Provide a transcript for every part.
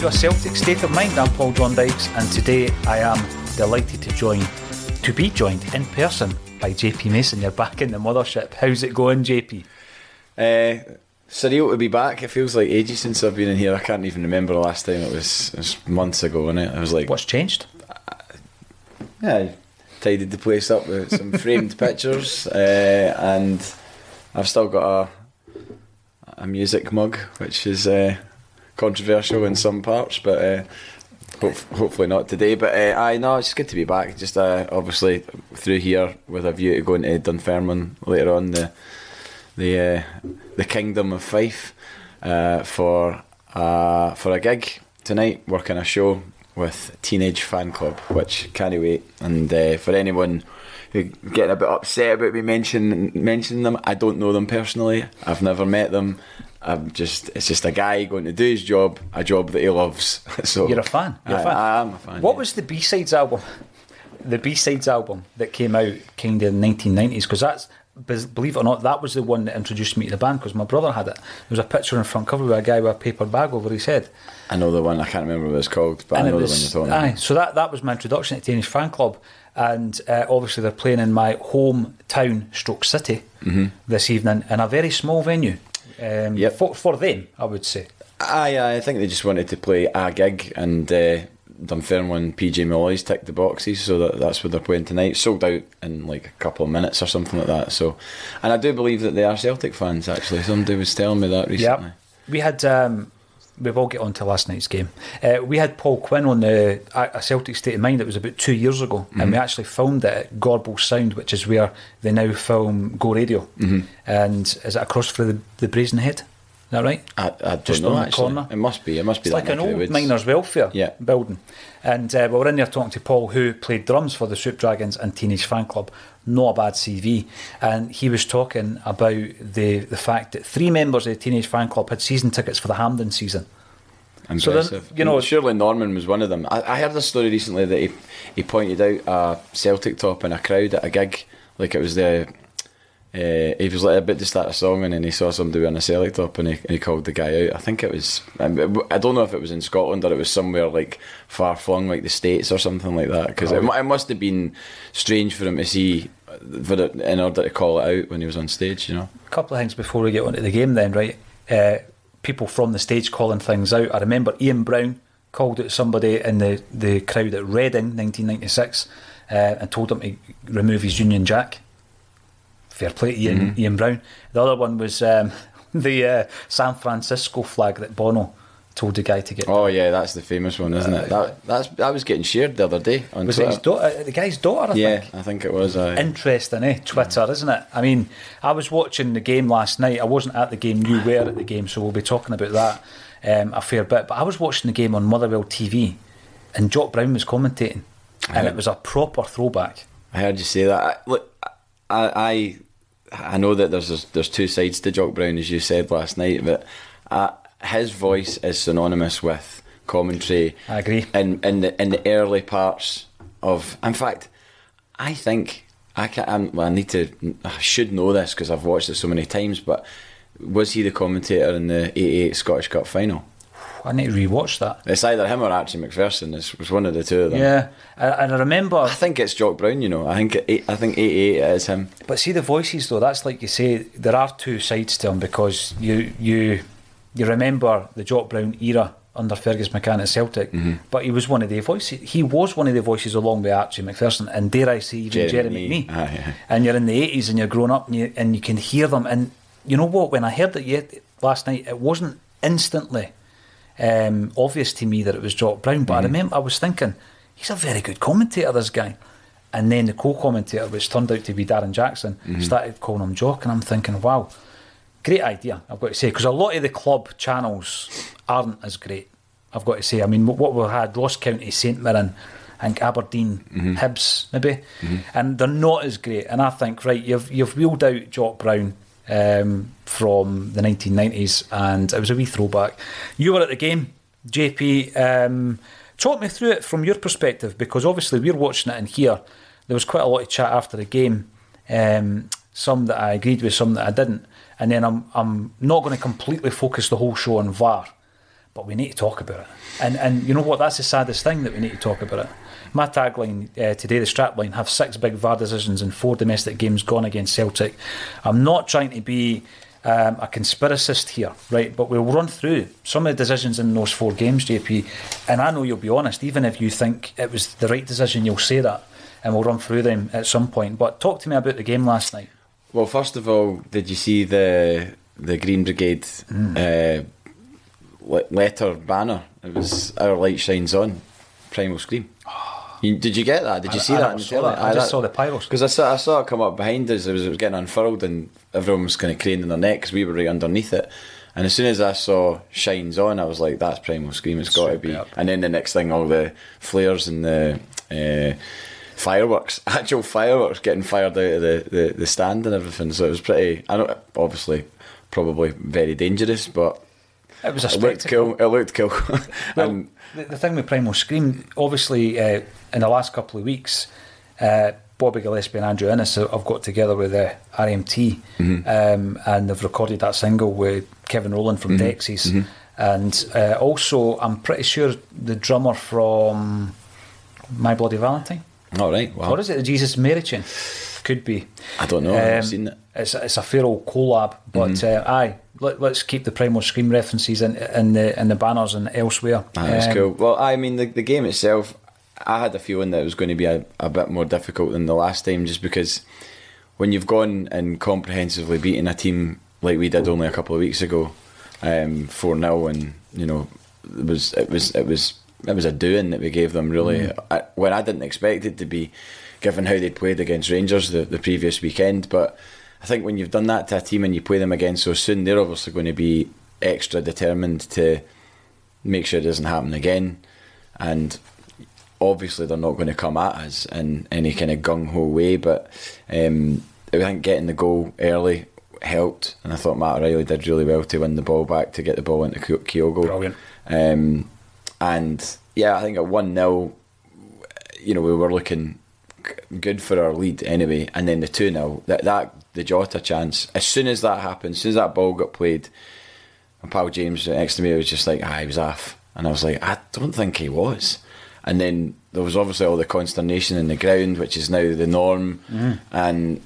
To a Celtic State of Mind. I'm Paul John Dykes, and today I am delighted to join, to be joined in person by JP Mason. You're back in the mothership. How's it going, JP? Uh, surreal to be back. It feels like ages since I've been in here. I can't even remember the last time. It was, it was months ago, wasn't it? I was like, What's changed? yeah, I tidied the place up with some framed pictures, uh, and I've still got a a music mug, which is uh, controversial in some parts, but. Uh, Hope, hopefully not today, but uh, I know it's good to be back. Just uh, obviously through here with a view to going to Dunfermline later on, the the uh, the kingdom of Fife uh, for uh, for a gig tonight, working a show with Teenage Fanclub, which can't wait. And for anyone getting a bit upset about me mentioning mentioning them, I don't know them personally. I've never met them. I'm just it's just a guy going to do his job, a job that he loves. so You're a fan. You're a I, fan. I am a fan. What yeah. was the B sides album? The B sides album that came out kind of in the 1990s, because that's believe it or not, that was the one that introduced me to the band. Because my brother had it. There was a picture in front cover with a guy with a paper bag over his head. I know the one. I can't remember what it's called, but I know the one you're talking aye, about. so that that was my introduction to Teenage Fanclub, and uh, obviously they're playing in my hometown, Stroke City, this evening in a very small venue. Um. Yep. for, for them, I would say. Aye, aye, I think they just wanted to play a gig, and uh, Dunfermline PJ Molloy's ticked the boxes, so that, that's what they're playing tonight. Sold out in like a couple of minutes or something like that. So, and I do believe that they are Celtic fans. Actually, somebody was telling me that recently. Yeah, we had. Um, we will all get on to last night's game. Uh, we had Paul Quinn on the a a Celtic State of Mind. It was about two years ago, and mm-hmm. we actually filmed it at Gorbal Sound, which is where they now film Go Radio. Mm-hmm. And is it across from the, the Brazen Head? Is that right? I, I Just know on the actually. corner. It must be. It must be It's that like an neck of the old miners' welfare Yeah. building. And uh, we were in there talking to Paul, who played drums for the Soup Dragons and Teenage Fanclub. Not a bad CV. And he was talking about the, the fact that three members of the Teenage Fanclub had season tickets for the Hampden season. So then, Impressive. you know- surely Norman was one of them. I, I heard a story recently that he he pointed out a Celtic top in a crowd at a gig, like it was the. Uh, he was like about to start a song and then he saw somebody wearing a Celtic top and he, and he called the guy out. I think it was. um, I don't know if it was in Scotland or it was somewhere like far flung, like the States or something like that. Because it, it must have been strange for him to see, for it, in order to call it out when he was on stage. You know. A couple of things before we get onto the game, then, right? Uh, people from the stage calling things out. I remember Ian Brown called out somebody in the, the crowd at Reading, 1996, uh, and told him to remove his Union Jack. Fair play to Ian, Mm-hmm. Ian Brown. The other one was um, the uh, San Francisco flag that Bono told the guy to get. Oh yeah, that's the famous one, isn't it? That that's that was getting shared the other day on was it his daughter? The guy's daughter, I yeah, think. I think it was. Uh, Interesting, eh? Twitter, isn't it? I mean, I was watching the game last night. I wasn't at the game. You were at the game, so we'll be talking about that um, a fair bit. But I was watching the game on Motherwell TV, and Jock Brown was commentating, and it was a proper throwback. I heard you say that. I, look, I, I I know that there's there's two sides to Jock Brown, as you said last night, but I his voice is synonymous with commentary. I agree. In in the in the early parts of, in fact, I think I can. Well, I need to. I should know this because I've watched it so many times. But was he the commentator in the '88 Scottish Cup final? I need to rewatch that. It's either him or Archie Macpherson. It was one of the two of them. Yeah, and I remember. I think it's Jock Brown. You know, I think it, I think '88 is him. But see the voices though. That's like you say. There are two sides to him because you you you remember the Jock Brown era under Fergus McCann at Celtic, Mm-hmm. but he was one of the voices. He was one of the voices along with Archie Macpherson, and dare I say even Mee. McNee. Aye, aye. And you're in the eighties and you're growing up and you and you can hear them. And you know what? When I heard it yet last night, it wasn't instantly um, obvious to me that it was Jock Brown. Mm-hmm. But I remember I was thinking, he's a very good commentator, this guy. And then the co-commentator, which turned out to be Darren Jackson, Mm-hmm. started calling him Jock, and I'm thinking, wow, great idea. I've got to say because a lot of the club channels aren't as great. I've got to say. I mean, what we had Ross County, Saint Mirren, and Aberdeen, Mm-hmm. Hibs, maybe, and they're not as great. And I think, right, you've you've wheeled out Jock Brown um, from the 1990s, and it was a wee throwback. You were at the game, JP. Um, talk me through it from your perspective, because obviously we're watching it in here. There was quite a lot of chat after the game. Um, some that I agreed with, some that I didn't. And then I'm I'm not going to completely focus the whole show on VAR, but we need to talk about it. And and you know what? That's the saddest thing that we need to talk about it. My tagline uh, today, the strapline, have six big VAR decisions and four domestic games gone against Celtic. I'm not trying to be um, a conspiracist here, right? But we'll run through some of the decisions in those four games, JP. And I know you'll be honest, even if you think it was the right decision, you'll say that, and we'll run through them at some point. But talk to me about the game last night. Well, first of all, did you see the the Green Brigade uh, le- letter banner? It was "Our light shines on." Primal Scream. You, did you get that? Did you I- see I that? never on the saw that. I just saw the pyros. Because I saw, I saw it come up behind us. It was, it was getting unfurled, and everyone was kind of craning their neck because we were right underneath it. And as soon as I saw shines on, I was like, "That's Primal Scream. It's got to be." And then the next thing, all the flares and the uh, fireworks, actual fireworks, getting fired out of the, the, the stand and everything. So it was pretty. I know, obviously, probably very dangerous, but It was a it looked spectacle. cool. It looked cool. Well, and the, the thing with Primal Scream, obviously, uh, in the last couple of weeks, uh, Bobby Gillespie and Andrew Innes have got together with uh, RMT um, and they've recorded that single with Kevin Rowland from Dexys. And uh, also, I'm pretty sure the drummer from My Bloody Valentine, all right, wow. or is it the Jesus Mary Chain? Could be. I don't know. I've seen it. It's, it's a fair old collab, but uh, aye, let, let's keep the Primal Scream references in, in the in the banners and elsewhere. Ah, That's Um, cool. Well, I mean, the, the game itself, I had a feeling that it was going to be a, a bit more difficult than the last time, just because when you've gone and comprehensively beaten a team like we did only a couple of weeks ago, um, four 0 and you know it was it was it was it was a doing that we gave them really. I, when I didn't expect it to be, given how they'd played against Rangers the, the previous weekend, but. I think when you've done that to a team and you play them again so soon, they're obviously going to be extra determined to make sure it doesn't happen again. And obviously, they're not going to come at us in any kind of gung ho way. But um, I think getting the goal early helped, and I thought Matt O'Riley did really well to win the ball back to get the ball into Kyogo. Brilliant. Um, and yeah, I think at one 0 you know, we were looking good for our lead anyway, and then the two 0 that that the Jota chance. As soon as that happened, as soon as that ball got played, and Paul James next to me was just like, ah, he was off, and I was like, I don't think he was. And then there was obviously all the consternation in the ground, which is now the norm, and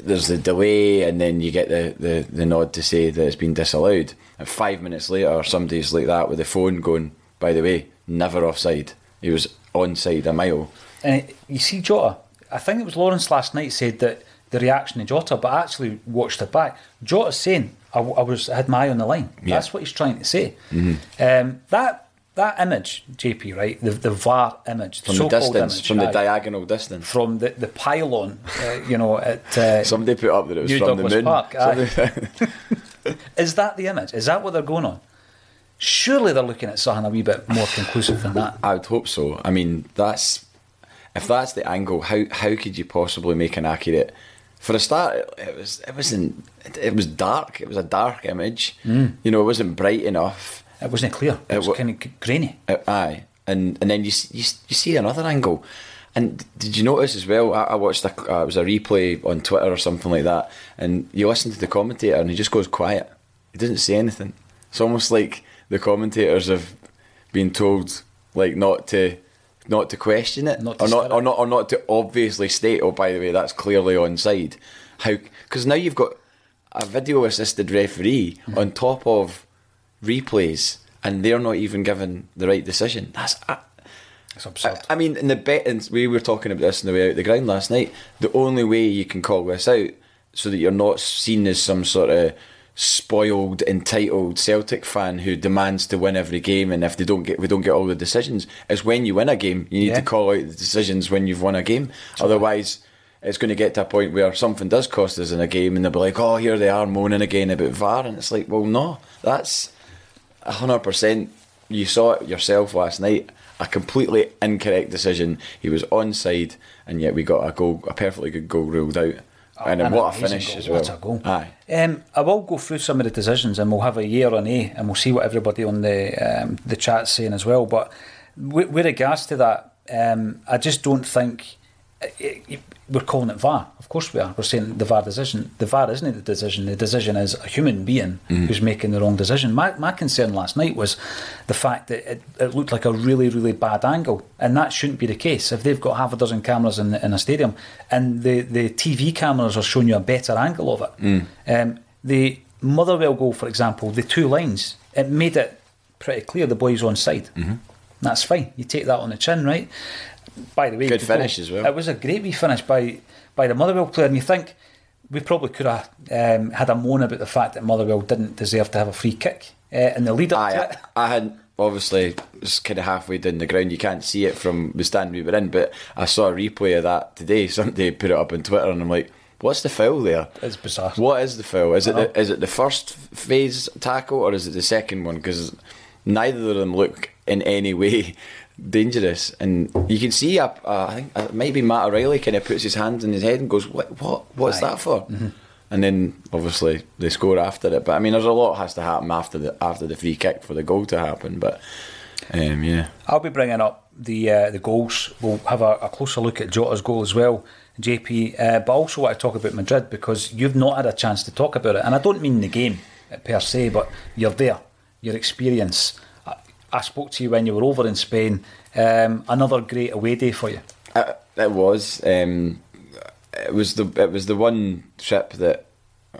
there's the delay, and then you get the, the, the nod to say that it's been disallowed. And five minutes later, somebody's like that with the phone going, by the way, never offside. He was onside a mile. And you see Jota, I think it was Lawrence last night said that the reaction to Jota, but I actually watched it back. Jota's saying, I, I was I had my eye on the line. Yeah. That's what he's trying to say. Um, that that image, JP, right? The the VAR image, From the distance, image, from the diagonal distance. from the, the pylon, uh, you know, at uh, Somebody put up that it was New from Douglas the moon. Park. Somebody- Is that the image? Is that what they're going on? Surely they're looking at something a wee bit more conclusive than that. I would hope so. I mean, that's if that's the angle. How how could you possibly make an accurate for a start, it, it was it wasn't it, it was dark. It was a dark image. Mm. You know, it wasn't bright enough. It wasn't clear. It, It was wa- kind of grainy. Uh, aye, and and then you, you you see another angle. And did you notice as well? I, I watched a, uh, it was a replay on Twitter or something like that, and you listen to the commentator, and he just goes quiet. He doesn't say anything. It's almost like the commentators have been told like not to not to question it, Not to or not or not or not to obviously state. Oh, by the way, that's clearly onside. How? Because now you've got a video assisted referee Mm-hmm. on top of replays, and they're not even given the right decision. That's. I, It's absurd. I mean, in the bet, and we were talking about this on the way out the ground last night. The only way you can call this out so that you're not seen as some sort of spoiled, entitled Celtic fan who demands to win every game, and if they don't get, we don't get all the decisions, is when you win a game. You need Yeah. to call out the decisions when you've won a game. Otherwise. It's going to get to a point where something does cost us in a game, and they'll be like, "Oh, here they are moaning again about VAR," and it's like, "Well, no, that's hundred percent. You saw it yourself last night. A completely incorrect decision. He was onside, and yet we got a goal, a perfectly good goal ruled out. And then what a finish goal. as well. What a goal. Aye. Um, I will go through some of the decisions and we'll have a year on A and we'll see what everybody on the um, the chat's saying as well. But with, with regards to that, um, I just don't think it, it, we're calling it VAR. Of course we are. We're saying the VAR decision. The VAR isn't the decision. The decision is a human being mm-hmm. who's making the wrong decision. My, my concern last night was the fact that it, it looked like a really, really bad angle. And that shouldn't be the case. If they've got half a dozen cameras in, in a stadium and the, the TV cameras are showing you a better angle of it, mm. um, the Motherwell goal, for example, the two lines, it made it pretty clear the boy's on side. Mm-hmm. That's fine. You take that on the chin, right? By the way, Good finish as well. It was a great wee finish by by the Motherwell player, and you think we probably could have um, had a moan about the fact that Motherwell didn't deserve to have a free kick uh, in the lead up to it. I, I hadn't obviously it's kind of halfway down the ground. You can't see it from the stand we were in, but I saw a replay of that today. Somebody put it up on Twitter, and I'm like, "What's the foul there? It's bizarre. What is the foul? Is it the, is it the first phase tackle or is it the second one? Because neither of them look in any way dangerous, and you can see. Uh, uh, I think uh, maybe Matt O'Riley kind of puts his hands in his head and goes, "What? What? What's Aye. that for?" And then obviously they score after it. But I mean, there's a lot has to happen after the after the free kick for the goal to happen. But um, yeah, I'll be bringing up the uh, the goals. We'll have a, a closer look at Jota's goal as well, JP. Uh, but I also want to talk about Madrid because you've not had a chance to talk about it, and I don't mean the game per se, but you're there, your experience. I, spoke to you when you were over in Spain. Um, another great away day for you. Uh, it was. Um, it was the it was the one trip that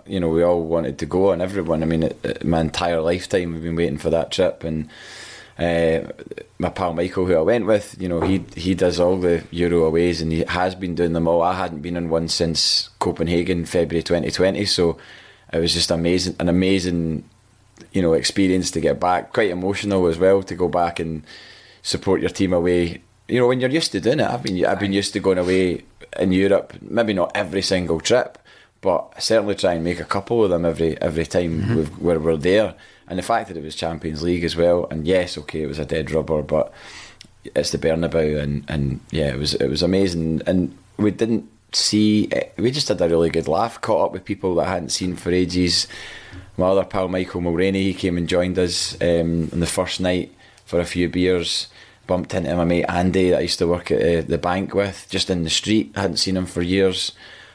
you know we all wanted to go on. Everyone. I mean, it, it- my entire lifetime we've been waiting for that trip, and uh, my pal Michael, who I went with, you know, he he does all the Euro aways, and he has been doing them all. I hadn't been on one since Copenhagen, February 2020, so it was just amazing, an amazing you know experience to get back. Quite emotional as well to go back and support your team away. You know when you're used to doing it. I've been I've been used to going away in Europe. Maybe not every single trip, but I certainly try and make a couple of them every every time mm-hmm. we've, where we're there. And the fact that it was Champions League as well, and yes, okay, it was a dead rubber, but it's the Bernabeu, and and yeah, it was it was amazing, and we didn't see we just had a really good laugh, caught up with people that I hadn't seen for ages. My other pal Michael Mulroney, he came and joined us um, on the first night for a few beers. Bumped into my mate Andy that I used to work at uh, the bank with, just in the street. I hadn't seen him for years,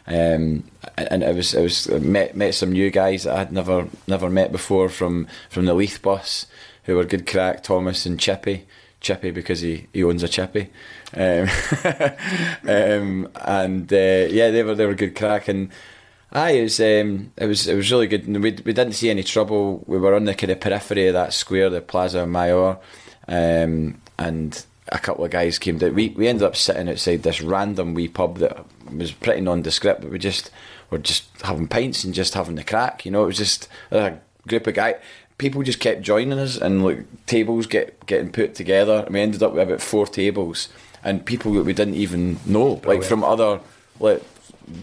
um, and it was it was met met some new guys that I'd never never met before from from the Leith bus, who were good crack. Thomas and Chippy, Chippy because he, he owns a Chippy, um, um, and uh, yeah, they were they were good crack and. Aye, it was um, it was it was really good. And we we didn't see any trouble. We were on the kind of periphery of that square, the Plaza Mayor, um, and a couple of guys came down. We we ended up sitting outside this random wee pub that was pretty nondescript, but we just were just having pints and just having the crack. You know, it was just a group of guys. People just kept joining us, and like tables get getting put together. And we ended up with about four tables, and people that we didn't even know, like oh, from other like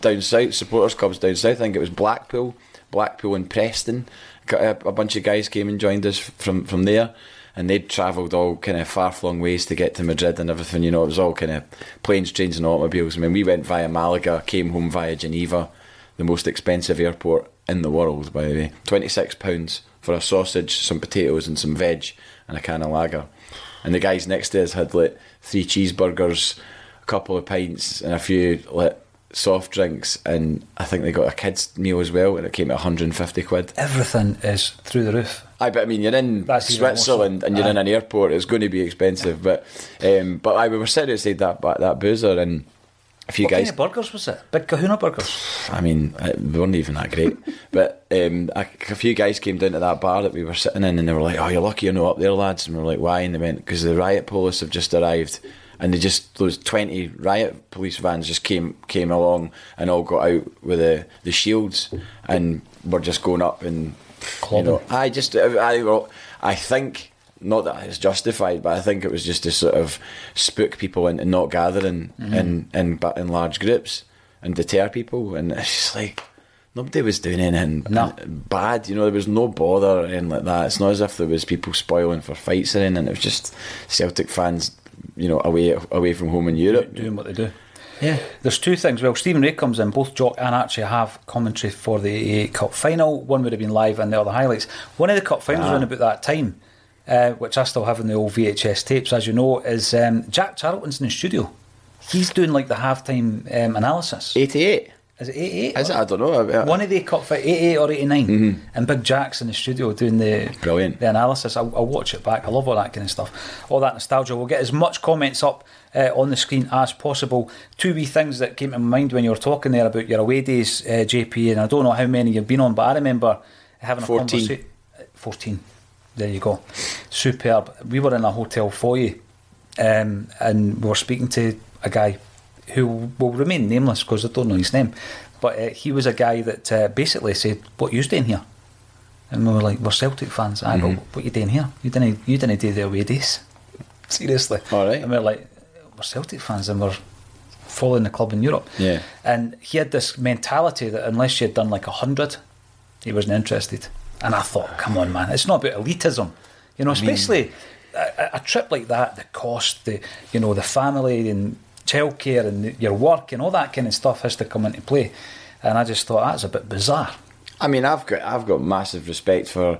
down south, supporters clubs down south. I think it was Blackpool, Blackpool and Preston. A, uh, a bunch of guys came and joined us from from there, and they'd travelled all kind of far flung ways to get to Madrid and everything. You know, it was all kind of planes, trains, and automobiles. I mean, we went via Malaga, came home via Geneva, the most expensive airport in the world, by the way. £26 for a sausage, some potatoes, and some veg, and a can of lager. And the guys next to us had like three cheeseburgers, a couple of pints, and a few like soft drinks, and I think they got a kids meal as well, and it came at 150 quid. Everything is through the roof. I but I mean you're in That's even more so. Switzerland and you're in an airport. It's going to be expensive, but um, but I we were sitting outside that that, that boozer and a few What guys. kind of burgers was it? Big Kahuna burgers. I mean, uh, we weren't even that great. but um, a, a few guys came down to that bar that we were sitting in, and they were like, "Oh, you're lucky you're not up there, lads." And we are like, "Why?" And they went, "Because the riot police have just arrived." And they just those twenty riot police vans just came came along and all got out with the, the shields and were just going up and you know I just I well, I think not that it's justified, but I think it was just to sort of spook people into not gathering in in ba- in large groups and deter people. And it's just like nobody was doing anything No. bad. You know, there was no bother or anything like that. It's not as if there was people spoiling for fights or anything. It was just Celtic fans, you know, away away from home in Europe. doing what they do. Yeah. There's two things. Well, Stephen Ray comes in. Both Jock and Archie have commentary for the AA Cup final. One would have been live, and the other highlights. One of the cup finals Ah. around about that time, uh, which I still have in the old VHS tapes, as you know, is um, Jack Charlton's in the studio. He's doing like the halftime um, analysis. Eighty eight. Is it 88? Is it? I don't know. One of the cup fight, 88 or 89, and Big Jack's in the studio doing the Mm-hmm. Brilliant. the analysis. I'll, I'll watch it back. I love all that kind of stuff. All that nostalgia. We'll get as much comments up uh, on the screen as possible. Two wee things that came to mind when you were talking there about your away days, uh, JP, and I don't know how many you've been on, but I remember having a 14. conversation. 14. There you go. Superb. We were in a hotel foyer um, and we were speaking to a guy who will remain nameless because I don't know his name. But uh, he was a guy that uh, basically said, "What you doing here?" And we were like, "We're Celtic fans." I go, "What you doing here? You didn't, you didn't do the away days." Seriously. All right. And we are like, "We're Celtic fans and we're following the club in Europe." Yeah. And he had this mentality that unless you'd done like a hundred, he wasn't interested. And I thought, come on, man, it's not about elitism, you know, especially a, a- trip like that, the cost, the you know, the family and childcare and the, your work and all that kind of stuff has to come into play. And I just thought that's a bit bizarre. I mean, I've got I've got massive respect for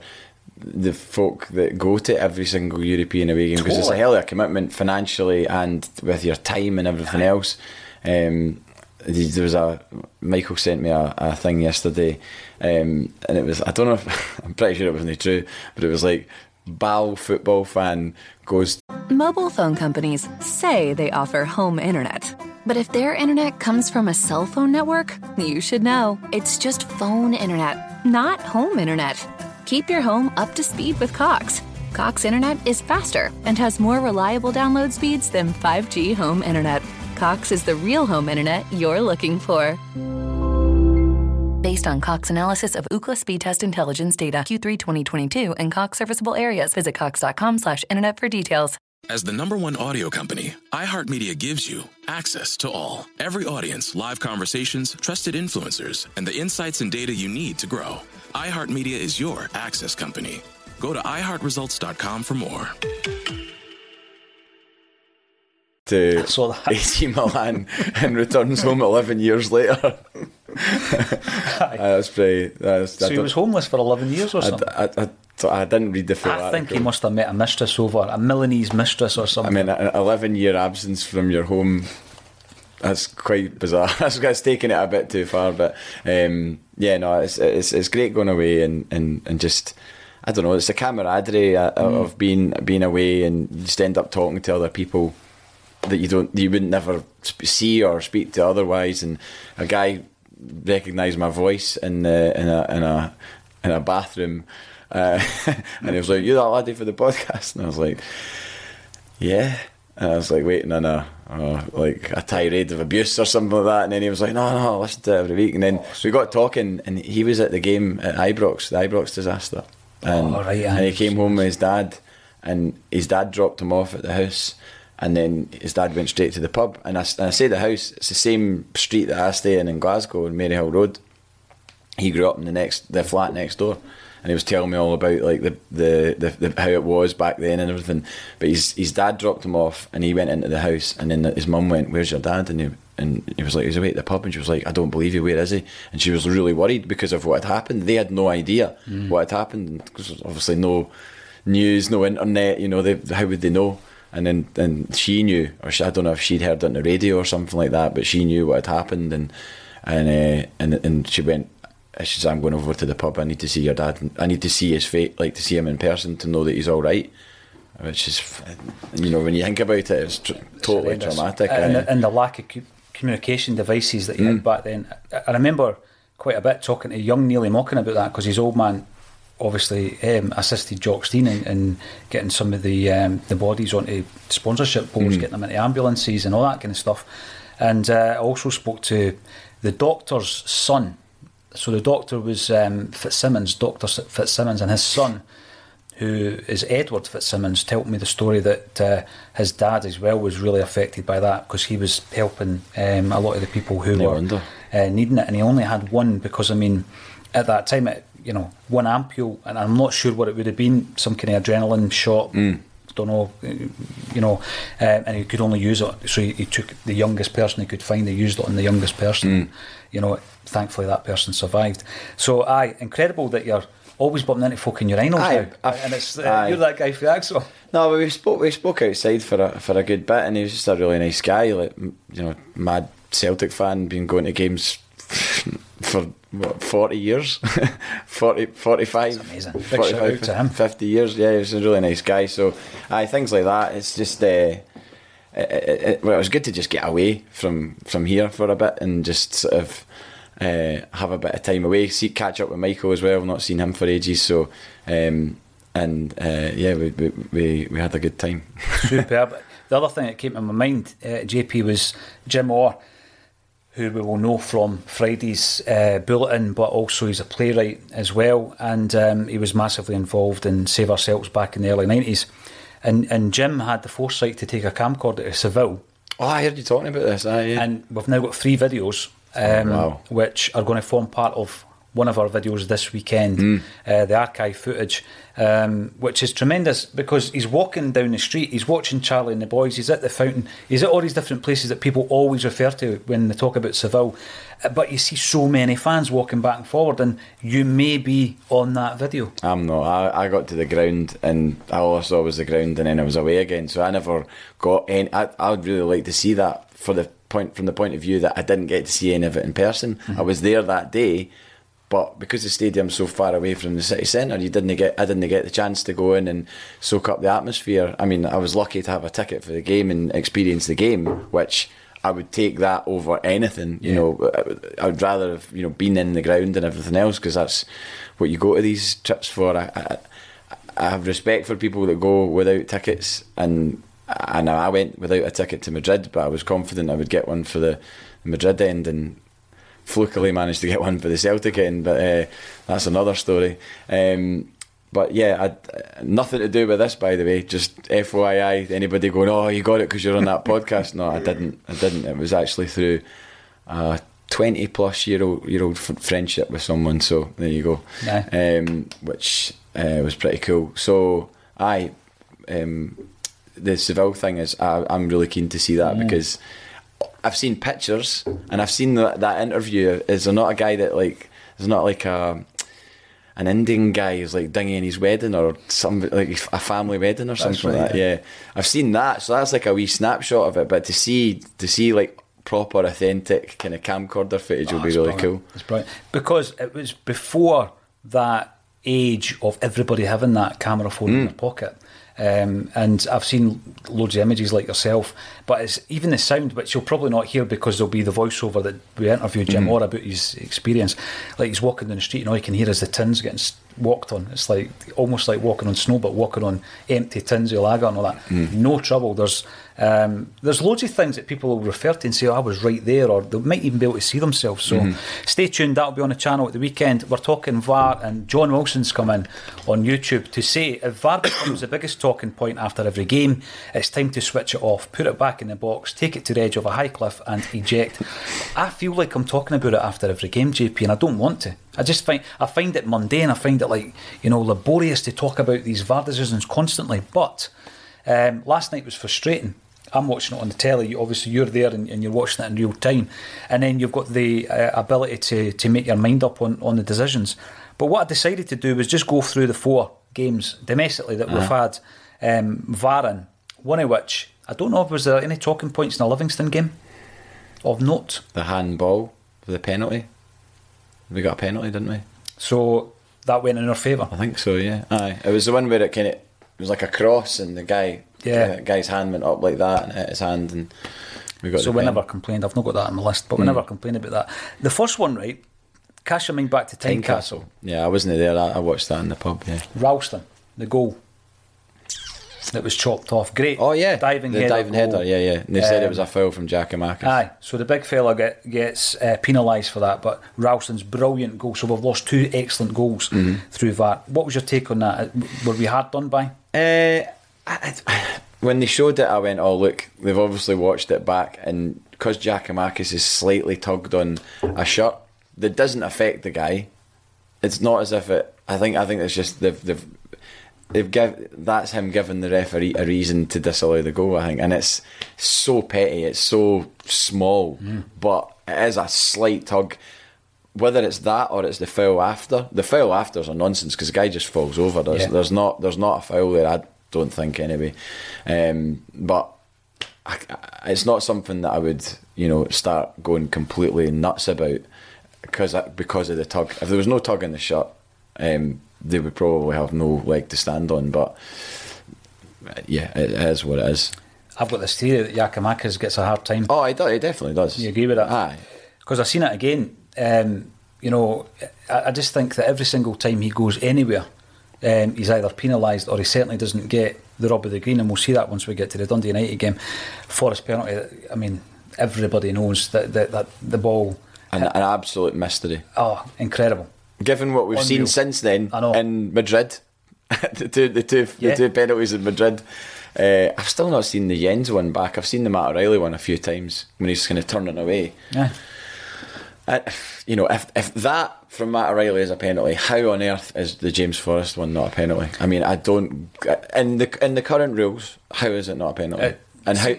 the folk that go to every single European away game because it's a hell of a commitment financially and with your time and everything else. Um, there was a Michael sent me a, a thing yesterday, um, and it was I don't know if I'm pretty sure it wasn't true, but it was like Bal football fan goes Mobile phone companies say they offer home internet. But if their internet comes from a cell phone network, you should know. It's just phone internet, not home internet. Keep your home up to speed with Cox. Cox internet is faster and has more reliable download speeds than 5G home internet. Cox is the real home internet you're looking for. Based on Cox analysis of Ookla speed test intelligence data Q3 2022 and Cox serviceable areas, visit cox.com/internet for details. As the number one audio company, iHeartMedia gives you access to all. Every audience, live conversations, trusted influencers, and the insights and data you need to grow. iHeartMedia is your access company. Go to iHeartResults.com for more. To. AC Milan and returns home 11 years later. That's pretty. That's, So I, he was homeless for 11 years or something. I, I, so I didn't read the full I think he must have met a mistress over, a Milanese mistress or something. I mean, an 11 year absence from your home. That's quite bizarre. That's, that's taking it a bit too far, but um, yeah, no, it's, it's it's great going away and, and, and just I don't know. It's the camaraderie uh, of being being away and you just end up talking to other people that you don't you wouldn't never see or speak to otherwise. And a guy recognised my voice in the, in a in a in a bathroom, uh, and he was like, you're that laddie for the podcast?" And I was like, "Yeah." And I was like waiting on a uh, like a tirade of abuse or something like that, and then he was like, "No, no, I listen to it every week." And then we got talking, and he was at the game at Ibrox, the Ibrox disaster, and, Oh, right, and he came home with his dad, and his dad dropped him off at the house, and then his dad went straight to the pub. And I, and I say the house, it's the same street that I stay in in Glasgow, in Maryhill Road. He grew up in the next, the flat next door, and he was telling me all about like the, the, the, the how it was back then and everything. But his his dad dropped him off, and he went into the house, and then his mum went, "Where's your dad?" And he and he was like, "He's away at the pub," and she was like, "I don't believe you. Where is he?" And she was really worried because of what had happened. They had no idea mm. what had happened because obviously no news, no internet. You know, they, how would they know? And then and she knew, or she, I don't know if she'd heard it on the radio or something like that, but she knew what had happened, and and uh, and and she went. She said, "I'm going over to the pub. I need to see your dad. I need to see his face, like to see him in person, to know that he's all right." Which is, you know, when you think about it, it's tr- totally horrendous. traumatic. And, aye. and the lack of cu- communication devices that you Mm. had back then. I, remember quite a bit talking to young Neely Mockin about that because his old man obviously um, assisted Jock Stein in, in getting some of the um, the bodies onto sponsorship boards, Mm. getting them into ambulances and all that kind of stuff. And uh, I also spoke to the doctor's son. So the doctor was um, Fitzsimmons, Doctor Fitzsimmons, and his son who is Edward Fitzsimmons, told me the story that uh, his dad as well was really affected by that because he was helping um, a lot of the people who No were uh, needing it, and he only had one because I mean, at that time, it, you know, one ampule, and I'm not sure what it would have been, some kind of adrenaline shot. Don't know, you know, uh, and he could only use it. So he, he took the youngest person he could find. He used it on the youngest person. You know, thankfully that person survived. So, aye, incredible that you're always bumping into folk in your rhinos Aye, now, I've- and it's uh, aye. you're that guy for Axel. No, but we spoke. We spoke outside for a for a good bit, and he was just a really nice guy. Like you know, mad Celtic fan, been going to games for what forty years, 40, 45, That's amazing. Big shout out to him. fifty years. Yeah, he was a really nice guy. So, aye, things like that. It's just. Uh, it, it, it, well, it was good to just get away from from here for a bit and just sort of uh, have a bit of time away. See, catch up with Michael as well. Not seen him for ages, so um, and uh, yeah, we, we we we had a good time. Superb. the other thing that came to my mind, uh, JP, was Jim Orr, who we will know from Friday's uh, bulletin, but also he's a playwright as well, and um, he was massively involved in Save Ourselves back in the early nineties. And and Jim had the foresight to take a camcorder to Seville, Oh, I heard you talking about this. Aye, yeah. and we've now got three videos, um, Oh, wow. which are going to form part of one of our videos this weekend, Hmm. uh, the archive footage, um, which is tremendous because he's walking down the street, he's watching Charlie and the boys, he's at the fountain, he's at all these different places that people always refer to when they talk about Seville. Uh, But you see so many fans walking back and forward, and you may be on that video. I'm not. I, I got to the ground and all I saw was the ground, and then I was away again. So I never got any. I, I would really like to see that for the point from the point of view that I didn't get to see any of it in person. I was there that day, but because the stadium's so far away from the city centre, you didn't get. I didn't get the chance to go in and soak up the atmosphere. I mean, I was lucky to have a ticket for the game and experience the game, which. I would take that over anything, you know. I would- I would rather have, you know, been in the ground and everything else because that's what you go to these trips for. I, I, I have respect for people that go without tickets, and and I went without a ticket to Madrid, but I was confident I would get one for the Madrid end, and flukily managed to get one for the Celtic end. But uh, that's another story. Um, but yeah, I'd, nothing to do with this, by the way. Just FYI, anybody going, "Oh, you got it because you're on that podcast?" No, I didn't. I didn't. It was actually through a twenty plus year old year old f- friendship with someone. So there you go. Um, which uh, was pretty cool. So I, um, the Seville thing is, I, I'm really keen to see that because I've seen pictures and I've seen that, that interview. Is there not a guy that like? Is not like a an Indian guy who's like dinging his wedding or some like a family wedding or something right, like that. Yeah, I've seen that. So that's like a wee snapshot of it. But to see to see like proper authentic kind of camcorder footage will Oh, be really brilliant. cool. It's brilliant because it was before that age of everybody having that camera phone Mm. in their pocket. Um, and I've seen loads of images like yourself, but it's even the sound, which you'll probably not hear because there'll be the voiceover that we interviewed Jim Mm. Orr about his experience. Like he's walking down the street, and all you can hear is the tins getting walked on. It's like almost like walking on snow, but walking on empty tins of lager and all that. Mm. No trouble. There's um, there's loads of things that people will refer to and say, oh, I was right there, or they might even be able to see themselves. So Mm-hmm. stay tuned, that'll be on the channel at the weekend. We're talking VAR, and John Wilson's come in on YouTube to say if VAR becomes the biggest talking point after every game, it's time to switch it off, put it back in the box, take it to the edge of a high cliff, and eject. I feel like I'm talking about it after every game, JP, and I don't want to. I just find I find it mundane. I find it like you know laborious to talk about these VAR decisions constantly. But um, last night was frustrating. I'm watching it on the telly. You- Obviously, you're there and, and you're watching it in real time, and then you've got the uh, ability to to make your mind up on on the decisions. But what I decided to do was just go through the four games domestically that we've had um, VAR in. One of which I don't know if was there any talking points in the Livingston game of note. The handball the penalty. We got a penalty, didn't we? So that went in our favour. I think so. Yeah. Aye. It was the one where it kind of it was like a cross, and the guy, Yeah. the guy's hand went up like that, and hit his hand, and we got. So the we never complained. I've not got that on my list, but we Hmm. never complained about that. The first one, right? Cash your mind back to Tynecastle. Yeah, I wasn't there. I, I watched that in the pub. Yeah. Ralston, the goal that was chopped off. Great. Oh yeah, diving the header. diving goal. header. Yeah, yeah. And they said it Um, was a foul from Giakoumakis. Aye, so the big fella get, gets uh, penalised for that, but Ralston's brilliant goal. So we've lost two excellent goals Mm-hmm. through that. What was your take on that? Were we hard done by? Uh, I, I, when they showed it, I went, "Oh look, they've obviously watched it back." And because Giakoumakis is slightly tugged on a shirt, that doesn't affect the guy. It's not as if it. I think. I think it's just they've they've they've give that's him giving the referee a reason to disallow the goal. I think, and it's so petty. It's so small, mm. but it is a slight tug. Whether it's that or it's the foul after, the foul after is a nonsense because the guy just falls over. There's, Yeah. there's not there's not a foul there. I don't think anyway. Um, but I, I- it's not something that I would you know start going completely nuts about because because of the tug. If there was no tug in the shirt, um, they would probably have no leg to stand on. But uh, yeah, it is what it is. I've got this theory that Giakoumakis gets a hard time. Oh, it, do- it definitely does. You agree with that? Aye. Because I've seen it again. Um, you know, I, I just think that every single time he goes anywhere, um, he's either penalised or he certainly doesn't get the rub of the green. And we'll see that once we get to the Dundee United game. Forrest penalty. I mean, everybody knows that that, that the ball. An, an absolute mystery. Oh, incredible! Given what we've Unreal. seen since then I know. in Madrid, the two, the two, Yeah. the two penalties in Madrid. Uh, I've still not seen the Jenz one back. I've seen the Matt O'Riley one a few times when he's kind of turning away. Yeah. Uh, you know, if if that from Matt O'Riley is a penalty, how on earth is the James Forrest one not a penalty? I mean, I don't in the in the current rules, how is it not a penalty? Uh, and how?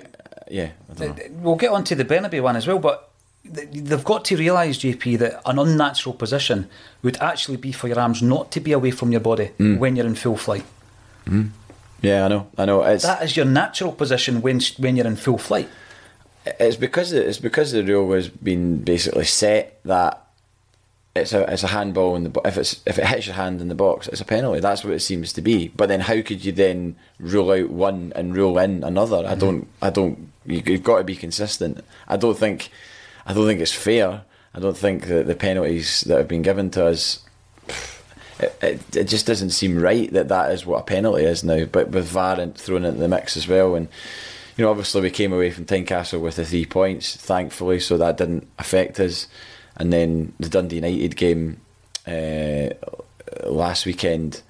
Yeah, I don't know. We'll get on to the Bernabei one as well, but they've got to realise, JP, that an unnatural position would actually be for your arms not to be away from your body Mm. when you're in full flight. Yeah, I know, I know. It's That is your natural position when when you're in full flight. it's because it's because the rule has been basically set that it's a it's a handball in the bo- if it's if it hits your hand in the box it's a penalty. That's what it seems to be. But then how could you then rule out one and rule in another? I mm-hmm. don't I don't. You, you've got to be consistent. I don't think I don't think it's fair. I don't think that the penalties that have been given to us. It, it, it just doesn't seem right that that is what a penalty is now. But with VAR and thrown into the mix as well, and you know, obviously we came away from Tynecastle with the three points, thankfully, so that didn't affect us. And then the Dundee United game uh, last weekend,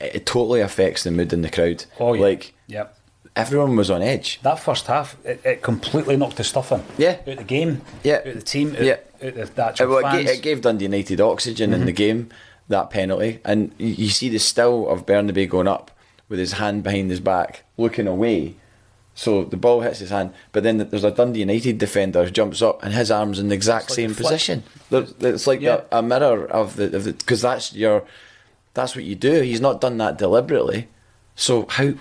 it, it totally affects the mood in the crowd. Oh, yeah. Like Yep. everyone was on edge. That first half, it, it completely knocked the stuff in. Yeah. Out the game. Yeah. Out the team. Out, Yeah. out the, the actual It, well, it, fans. ga- it gave Dundee United oxygen in the game, that penalty. And you see the still of Bernabei going up with his hand behind his back, looking away. So the ball hits his hand, but then there's a Dundee United defender who jumps up and his arm's in the exact like same position. It's like Yeah. a, a mirror of the because that's your that's what you do. He's not done that deliberately. So how?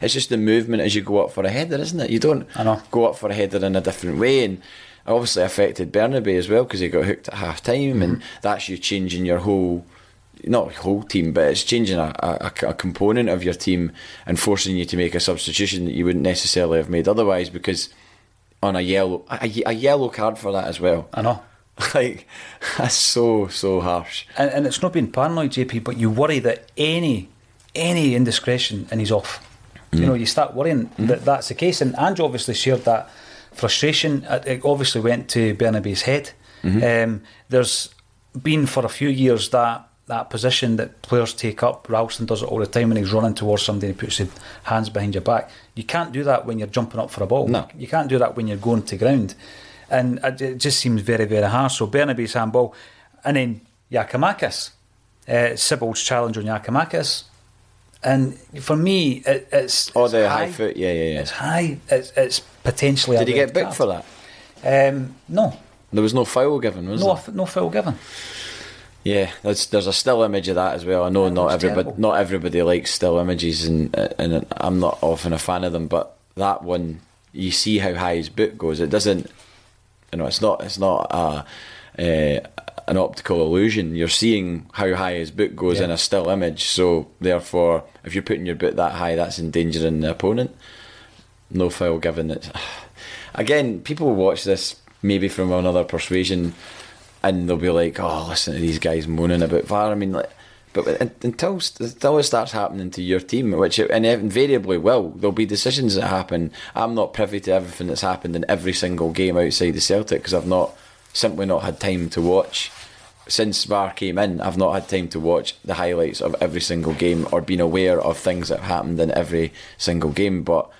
It's just the movement as you go up for a header, isn't it? You don't go up for a header in a different way, and obviously affected Bernabei as well because he got hooked at half time, and that's you changing your whole. Not whole team, but it's changing a, a, a component of your team and forcing you to make a substitution that you wouldn't necessarily have made otherwise. Because on a yellow, a, a yellow card for that as well. I know. Like that's so so harsh. And, and it's not being paranoid, JP, but you worry that any any indiscretion and he's off. You know, mm. you start worrying mm. that that's the case. And Ange obviously shared that frustration. It it obviously went to Bernabei's head. Mm-hmm. Um, there's been for a few years that that position that players take up. Ralston does it all the time when he's running towards somebody and he puts his hands behind your back. You can't do that when you're jumping up for a ball. No. You can't do that when you're going to ground. And it just seems very, very harsh. So Bernabei's handball. And then Giakoumakis. Uh, Sibbald's challenge on Giakoumakis. And for me, it, it's. Oh, it's the high foot, yeah, yeah, yeah. It's high. It's, it's potentially. Did he get booked for that? Um, no, There was no foul given, was no, there? no foul given. Yeah, there's there's a still image of that as well. I know That not everybody terrible. not everybody likes still images, and and I'm not often a fan of them. But that one, you see how high his boot goes. It doesn't, you know, it's not it's not a, uh, an optical illusion. You're seeing how high his boot goes Yeah. in a still image. So therefore, if you're putting your boot that high, that's endangering the opponent. No foul given. It again, people watch this maybe from another persuasion, and they'll be like, "Oh, listen to these guys moaning about VAR." I mean, like, but until until it starts happening to your team, which it invariably will, there'll be decisions that happen. I'm not privy to everything that's happened in every single game outside the Celtic because I've not simply not had time to watch. Since VAR came in, I've not had time to watch the highlights of every single game or been aware of things that have happened in every single game. But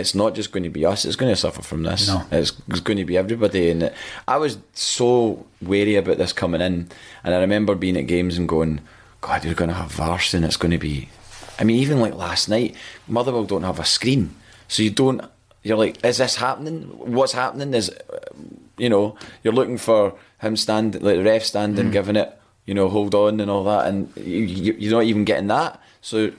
it's not just going to be us; it's going to suffer from this. No. It's, it's going to be everybody. And it, I was so wary about this coming in, and I remember being at games and going, "God, you're going to have VAR soon. It's going to be." I mean, even like last night, Motherwell don't have a screen, so you don't. You're like, is this happening? What's happening? Is you know, you're looking for him standing, like the ref standing, mm. giving it, you know, hold on and all that, and you, you, you're not even getting that. So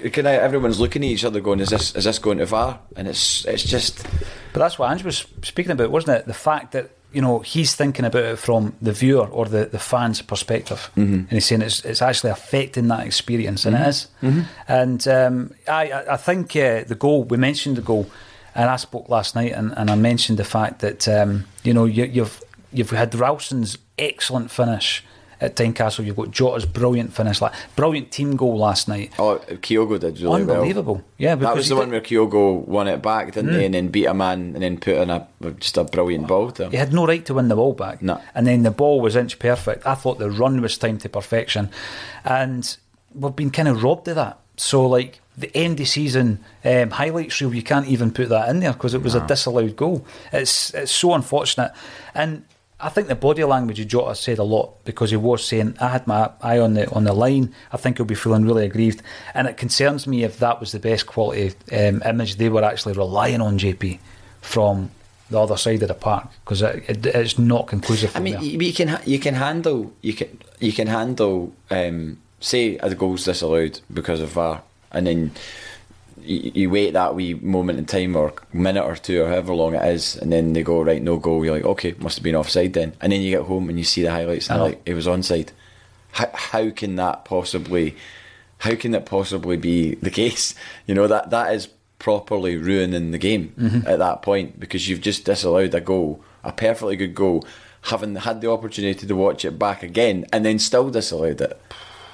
kind of everyone's looking at each other, going, "Is this is this going to VAR?" And it's it's just But that's what Ange was speaking about, wasn't it? The fact that you know he's thinking about it from the viewer or the, the fan's perspective, Mm-hmm. and he's saying it's it's actually affecting that experience, and it is. And um, I I I think uh, the goal we mentioned the goal, and I spoke last night, and, and I mentioned the fact that um, you know you, you've you've had Ralston's excellent finish. At Tynecastle, you've got Jota's brilliant finish, like brilliant team goal last night. oh, Kyogo did really well. Unbelievable, yeah. That was the did- one where Kyogo won it back, didn't he? And then beat a man and then put in a just a brilliant ball to him. He had no right to win the ball back. No. And then the ball was inch perfect. I thought the run was timed to perfection. And we've been kind of robbed of that. So, like, the end of season um, highlights reel, you can't even put that in there because it was a disallowed goal. It's, it's so unfortunate. And I think the body language of Jota said a lot because he was saying, I had my eye on the on the line. I think he'll be feeling really aggrieved. And it concerns me if that was the best quality um, image they were actually relying on, JP, from the other side of the park because it, it, it's not conclusive. I mean, there. you, can you can handle you can you can handle um, say a goal's disallowed because of VAR, and then you, you wait that wee moment in time or minute or two or however long it is, and then they go right no goal. You're like okay, must have been offside then, and then you get home and you see the highlights and like it was onside. How, how can that possibly? How can that possibly be the case? You know that that is properly ruining the game mm-hmm. at that point because you've just disallowed a goal, a perfectly good goal, having had the opportunity to watch it back again and then still disallowed it.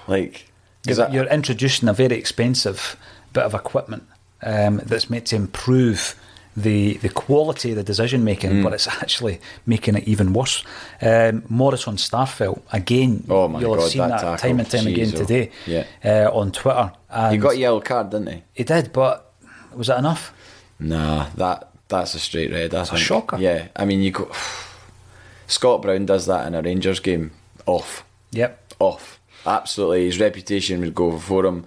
Like, because you're, you're introducing a very expensive bit of equipment um, that's meant to improve the the quality of the decision making, Mm. but it's actually making it even worse. Um, Morris on Starfelt again. Oh my you'll have seen that that, time and time again Jeez, oh. today. Yeah. uh, on Twitter. And he got a yellow card, didn't he? He did, but was that enough? Nah, that that's a straight red. That's a shocker. Yeah, I mean, you go. Scott Brown does that in a Rangers game. Off, Yep. off. Absolutely, his reputation would go before him,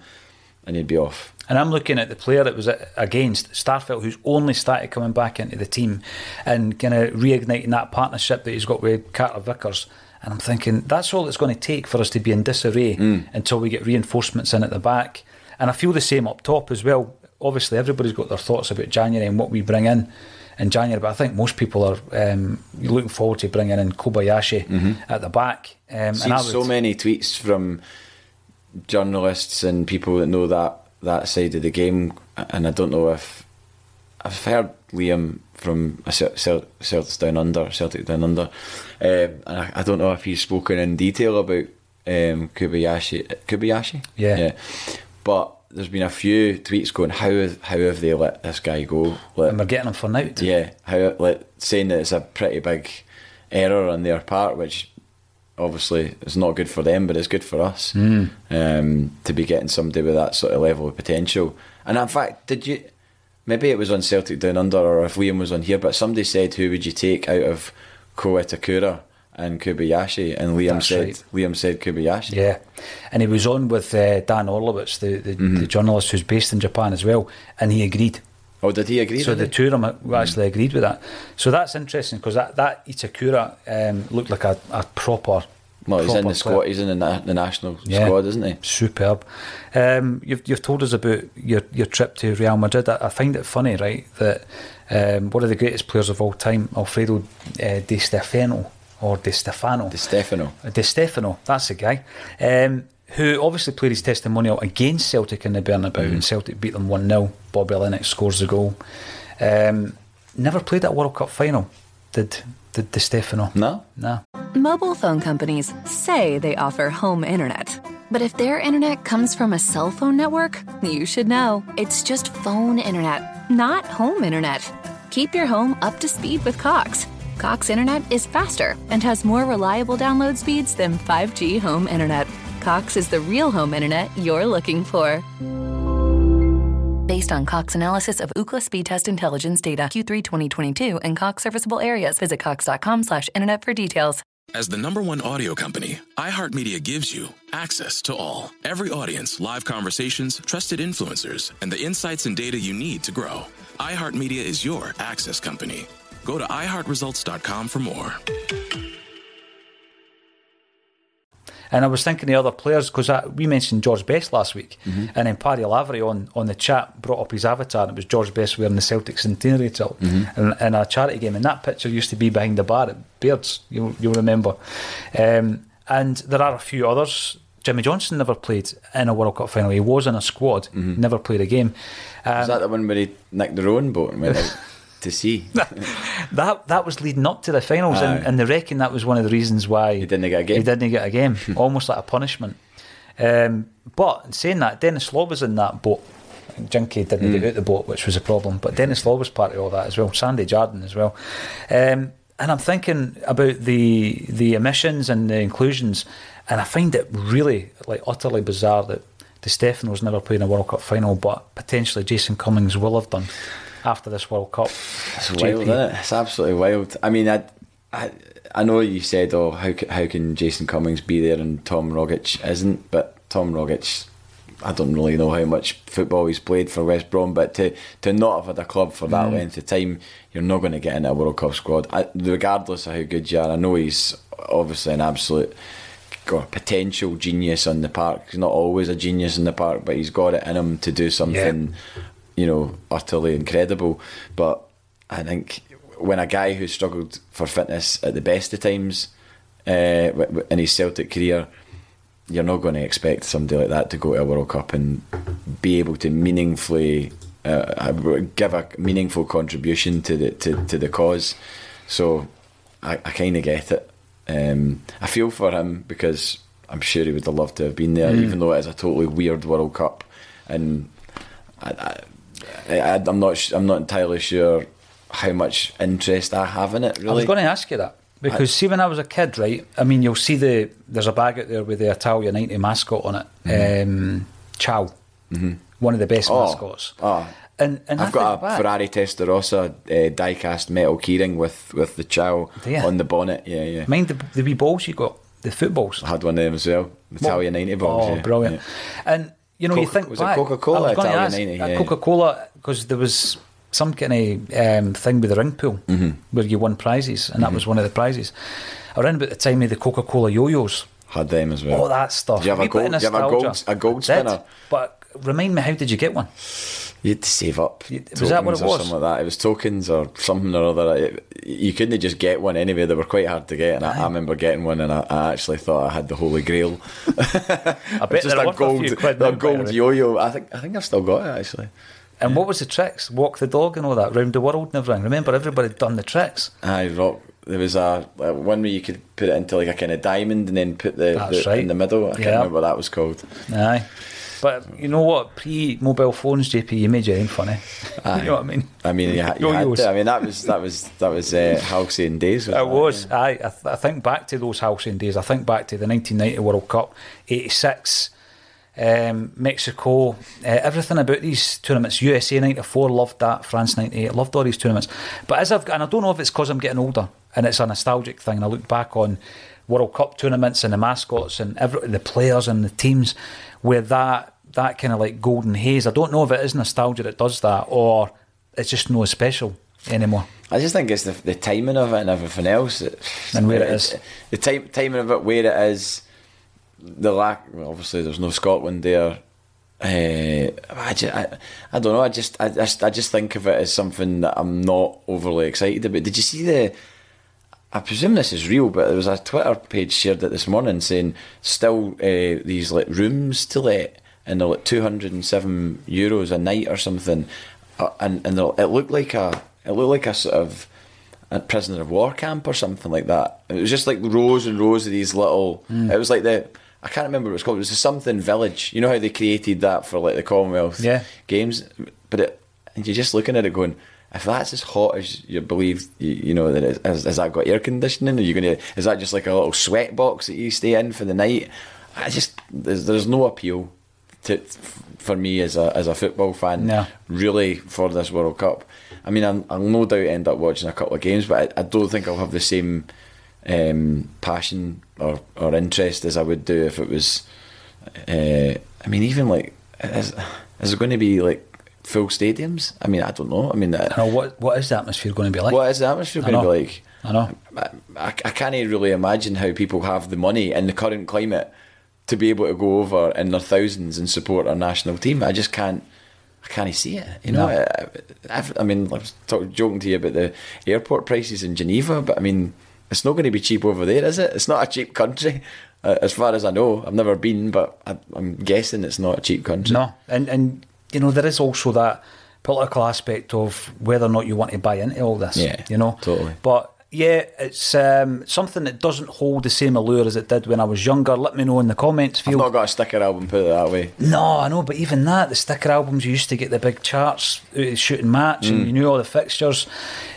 and he'd be off. And I'm looking at the player that was against Starfelt, who's only started coming back into the team and kind of reigniting that partnership that he's got with Carter Vickers. And I'm thinking that's all it's going to take for us to be in disarray until we get reinforcements in at the back. And I feel the same up top as well. Obviously, everybody's got their thoughts about January and what we bring in in January, but I think most people are um, looking forward to bringing in Kobayashi at the back. Um, Seen I so many tweets from journalists and people that know that that side of the game, and I don't know if I've heard Liam from a Cel- Cel- Down Under, Celtic Down Under, um, and I, I don't know if he's spoken in detail about um, Kubayashi. Kubayashi, Yeah. yeah. But there's been a few tweets going, how how have they let this guy go? Like, and we're getting him for now. yeah, how like saying that it's a pretty big error on their part, which obviously it's not good for them, but it's good for us um, to be getting somebody with that sort of level of potential. And in fact, did you? Maybe it was on Celtic Down Under, or if Liam was on here, but somebody said, "Who would you take out of Ko Itakura and Kobayashi, and Liam That's said right. Liam said Kobayashi. Yeah, and he was on with uh, Dan Orlowitz, the, the, Mm-hmm. the journalist who's based in Japan as well, and he agreed. Oh, did he agree? So the two of them uh, actually agreed with that. So that's interesting because that, that Itakura um, looked like a, a proper. well, he's in the squad. He's in the, na- the national Yeah. squad, isn't he? Superb. Um, you've, you've told us about your, your trip to Real Madrid. I, I find it funny, right, that um, one of the greatest players of all time, Alfredo uh, Di Stefano, or Di Stefano, Di Stefano. Di Stefano, that's the guy, um, who obviously played his testimonial against Celtic in the Bernabeu, and Celtic beat them 1 0. Bobby Lennox scores the goal. Um, never played that World Cup final, did, did Di Stefano? No. No. Mobile phone companies say they offer home internet. But if their internet comes from a cell phone network, you should know. It's just phone internet, not home internet. Keep your home up to speed with Cox. Cox internet is faster and has more reliable download speeds than 5G home internet. Cox is the real home internet you're looking for. Based on Cox analysis of Ookla speed test intelligence data Q3 2022 and Cox serviceable areas, visit cox.com/internet for details. As the number one audio company, iHeartMedia gives you access to all. Every audience, live conversations, trusted influencers, and the insights and data you need to grow. iHeartMedia is your access company. Go to iHeartResults.com for more. And I was thinking the other players because we mentioned George Best last week, and then Paddy Lavery on, on the chat brought up his avatar. And it was George Best wearing the Celtic centenary tilt in, in a charity game, and that picture used to be behind the bar at Beards. You'll, you'll remember. Um, and there are a few others. Jimmy Johnstone never played in a World Cup final. He was in a squad, never played a game. Um, Is that the one where he nicked the rowing boat and went out to see. that that was leading up to the finals, and, Aye. and they reckon that was one of the reasons why He didn't get a game. He didn't get a game, almost like a punishment. Um, but in saying that, Denis Law was in that boat. Jinky didn't Hmm. get out the boat, which was a problem. But Denis Law was part of all that as well. Sandy Jardine as well. Um, and I'm thinking about the the emissions and the inclusions, and I find it really like utterly bizarre that Di Stefano's never played in a World Cup final, but potentially Jason Cummings will have done after this World Cup. It's wild, isn't it? It's absolutely wild. I mean, I, I, I know you said, "Oh, how how can Jason Cummings be there and Tom Rogic isn't?" But Tom Rogic, I don't really know how much football he's played for West Brom, but to to not have had a club for that mm. length of time, you're not going to get into a World Cup squad, I, regardless of how good you are. I know he's obviously an absolute. Got potential genius on the park. He's not always a genius in the park, but he's got it in him to do something you know, utterly incredible. But I think when a guy who struggled for fitness at the best of times uh, in his Celtic career, you're not going to expect somebody like that to go to a World Cup and be able to meaningfully uh, give a meaningful contribution to the to, to the cause. So I, I kind of get it. Um, I feel for him because I'm sure he would have loved to have been there, even though it is a totally weird World Cup, and I, I, I, I'm not sh- I'm not entirely sure how much interest I have in it. Really, I was going to ask you that because see, when I was a kid, right? I mean, you'll see the there's a bag out there with the Italia '90 mascot on it, um, Ciao, one of the best Mm-hmm. Oh, mascots. oh. And and I I've got a back- Ferrari Testarossa uh, die-cast metal keyring with with the Ciao you? on the bonnet. Yeah, yeah. Mind the, the wee balls you got, the footballs. I had one of them as well. Italia 90 balls. Oh, yeah, brilliant! yeah. And you know, you Coca- think was it Coca-Cola I was gonna Italia ask, 90? uh, Yeah, yeah. Coca-Cola because there was some kind of um, thing with the ring pool Mm-hmm. where you won prizes, and that was one of the prizes. Around about the time of the Coca-Cola yo-yos, Had them as well. all that stuff. Did you have a Wee bit of gold? Did you have a gold? A gold I did, spinner? But remind me, how did you get one? You had to save up. Was that what it was? Something like that. It was tokens or something or other. It, you couldn't just get one anyway. They were quite hard to get, and I, I remember getting one, and I, I actually thought I had the holy grail. I bet just a a gold, quid a gold eh? yo-yo. I think I think I've still got it actually. And what was the tricks? Walk the dog and all that, round the world and everything. Remember, everybody had done the tricks. I rock. There was a, a one where you could put it into like a kind of diamond and then put the, the right. in the middle. I can't Yeah. remember what that was called. Aye. But you know what? Pre mobile phones, JP, you made your own funny. Aye. you know what I mean? I mean, you, ha- you had to. I mean, that was that was that was uh, halcyon days. It was. Aye. I, th- I think back to those halcyon days. I think back to the 1990 World Cup, 86. um, Mexico, uh, everything about these tournaments. USA '94, loved that. France '98, loved all these tournaments. But as I've and I don't know if it's because I'm getting older and it's a nostalgic thing. and I look back on World Cup tournaments and the mascots and every, the players and the teams where that that kind of like golden haze. I don't know if it is nostalgia that does that or it's just no special anymore. I just think it's the, the timing of it and everything else, and where it is. The time, timing of it, where it is, the lack. Well, obviously, there's no Scotland there. Uh, I, just, I, I don't know. I just, I just, I just think of it as something that I'm not overly excited about. Did you see the? I presume this is real, but there was a Twitter page shared it this morning saying still uh, these like rooms to let, and they're like two hundred and seven euros a night or something, uh, and and it looked like a it looked like a sort of a prisoner of war camp or something like that. It was just like rows and rows of these little. Mm. It was like the I can't remember what it was called. It was the something village. You know how they created that for like the Commonwealth yeah. Games, but it and you're just looking at it going. If that's as hot as you believe, you, you know, that it, has, has that got air conditioning? Are you going to? Is that just like a little sweat box that you stay in for the night? I just there's there's no appeal to for me as a as a football fan. Really for this World Cup. I mean, I'll, I'll, no doubt end up watching a couple of games, but I, I don't think I'll have the same um, passion or, or interest as I would do if it was. Uh, I mean, even like, is, is it going to be like full stadiums? I mean, I don't know. I mean, I know what what is the atmosphere going to be like? What is the atmosphere going to be like? I know. I, I, I can't really imagine how people have the money in the current climate to be able to go over in their thousands and support our national team. I just can't. I can't see it. You know, no. I, I, mean, I was talking, joking to you about the airport prices in Geneva, but I mean, it's not going to be cheap over there, is it? It's not a cheap country, uh, as far as I know. I've never been, but I, am guessing it's not a cheap country. No, and and you know there is also that political aspect of whether or not you want to buy into all this. Yeah, you know, totally. But yeah, it's um, something that doesn't hold the same allure as it did when I was younger. Let me know in the comments field. I've not got a sticker album, put it that way. No, I know, but even that, the sticker albums, you used to get the big charts, uh, shooting match, mm. and you knew all the fixtures.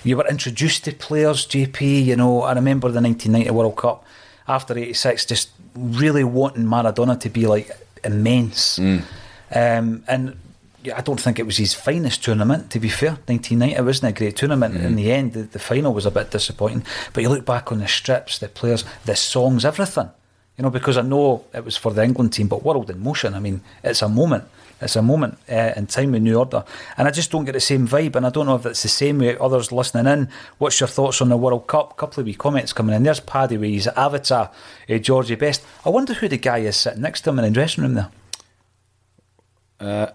You were introduced to players, JP. You know, I remember the 1990 World Cup after 86, just really wanting Maradona to be like immense. Mm. Um, and I don't think it was his finest tournament, to be fair. 1990 it wasn't a great tournament. Mm-hmm. In the end, the, the, final was a bit disappointing. But you look back on the strips, the players, the songs, everything. You know, because I know it was for the England team, but World in Motion, I mean, it's a moment. It's a moment uh, in time with New Order. And I just don't get the same vibe. And I don't know if it's the same with others listening in. What's your thoughts on the World Cup? A couple of wee comments coming in. There's Paddy with his avatar, uh, Georgie Best. I wonder who the guy is sitting next to him in the dressing room there. Uh,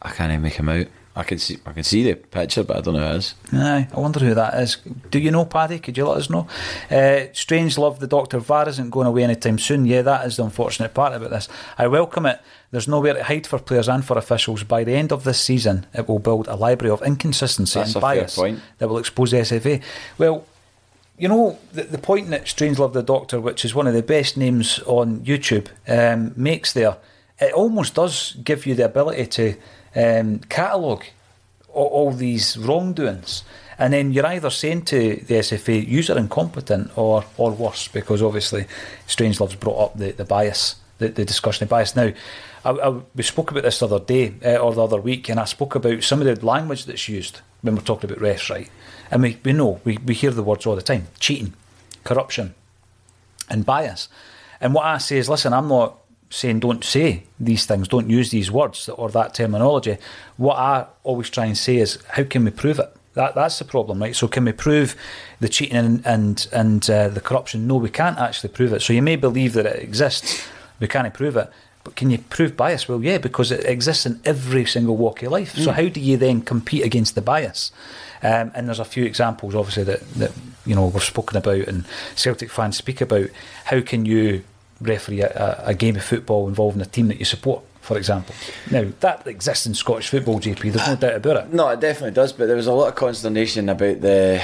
I can't even make him out. I can see I can see the picture, but I don't know who it is. Aye, I wonder who that is. Do you know, Paddy? Could you let us know? Uh, Strange Love, the Doctor VAR isn't going away anytime soon. Yeah, that is the unfortunate part about this. I welcome it. There's nowhere to hide for players and for officials. By the end of this season, it will build a library of inconsistency That's and bias that will expose the SFA. Well, you know, the, the point that Strange Love, the Doctor, which is one of the best names on YouTube, um, makes there, it almost does give you the ability to um, catalogue all, all, these wrongdoings. And then you're either saying to the SFA, you're incompetent or, or worse, because obviously Strangelove's brought up the, the bias, the, the discussion of bias. Now, I, I, we spoke about this the other day uh, or the other week, and I spoke about some of the language that's used when we're talking about refs, right? And we, we know, we, we hear the words all the time cheating, corruption, and bias. And what I say is, listen, I'm not saying don't say these things, don't use these words or that terminology. What I always try and say is, how can we prove it? That that's the problem, right? So can we prove the cheating and and, and uh, the corruption? No, we can't actually prove it. So you may believe that it exists, we can't prove it. But can you prove bias? Well, yeah, because it exists in every single walk of life. Mm. So how do you then compete against the bias? Um, and there's a few examples, obviously, that, that you know we've spoken about and Celtic fans speak about. How can you referee a, a, game of football involving a team that you support, for example. Now, that exists in Scottish football, JP, there's no doubt about it. No, it definitely does, but there was a lot of consternation about the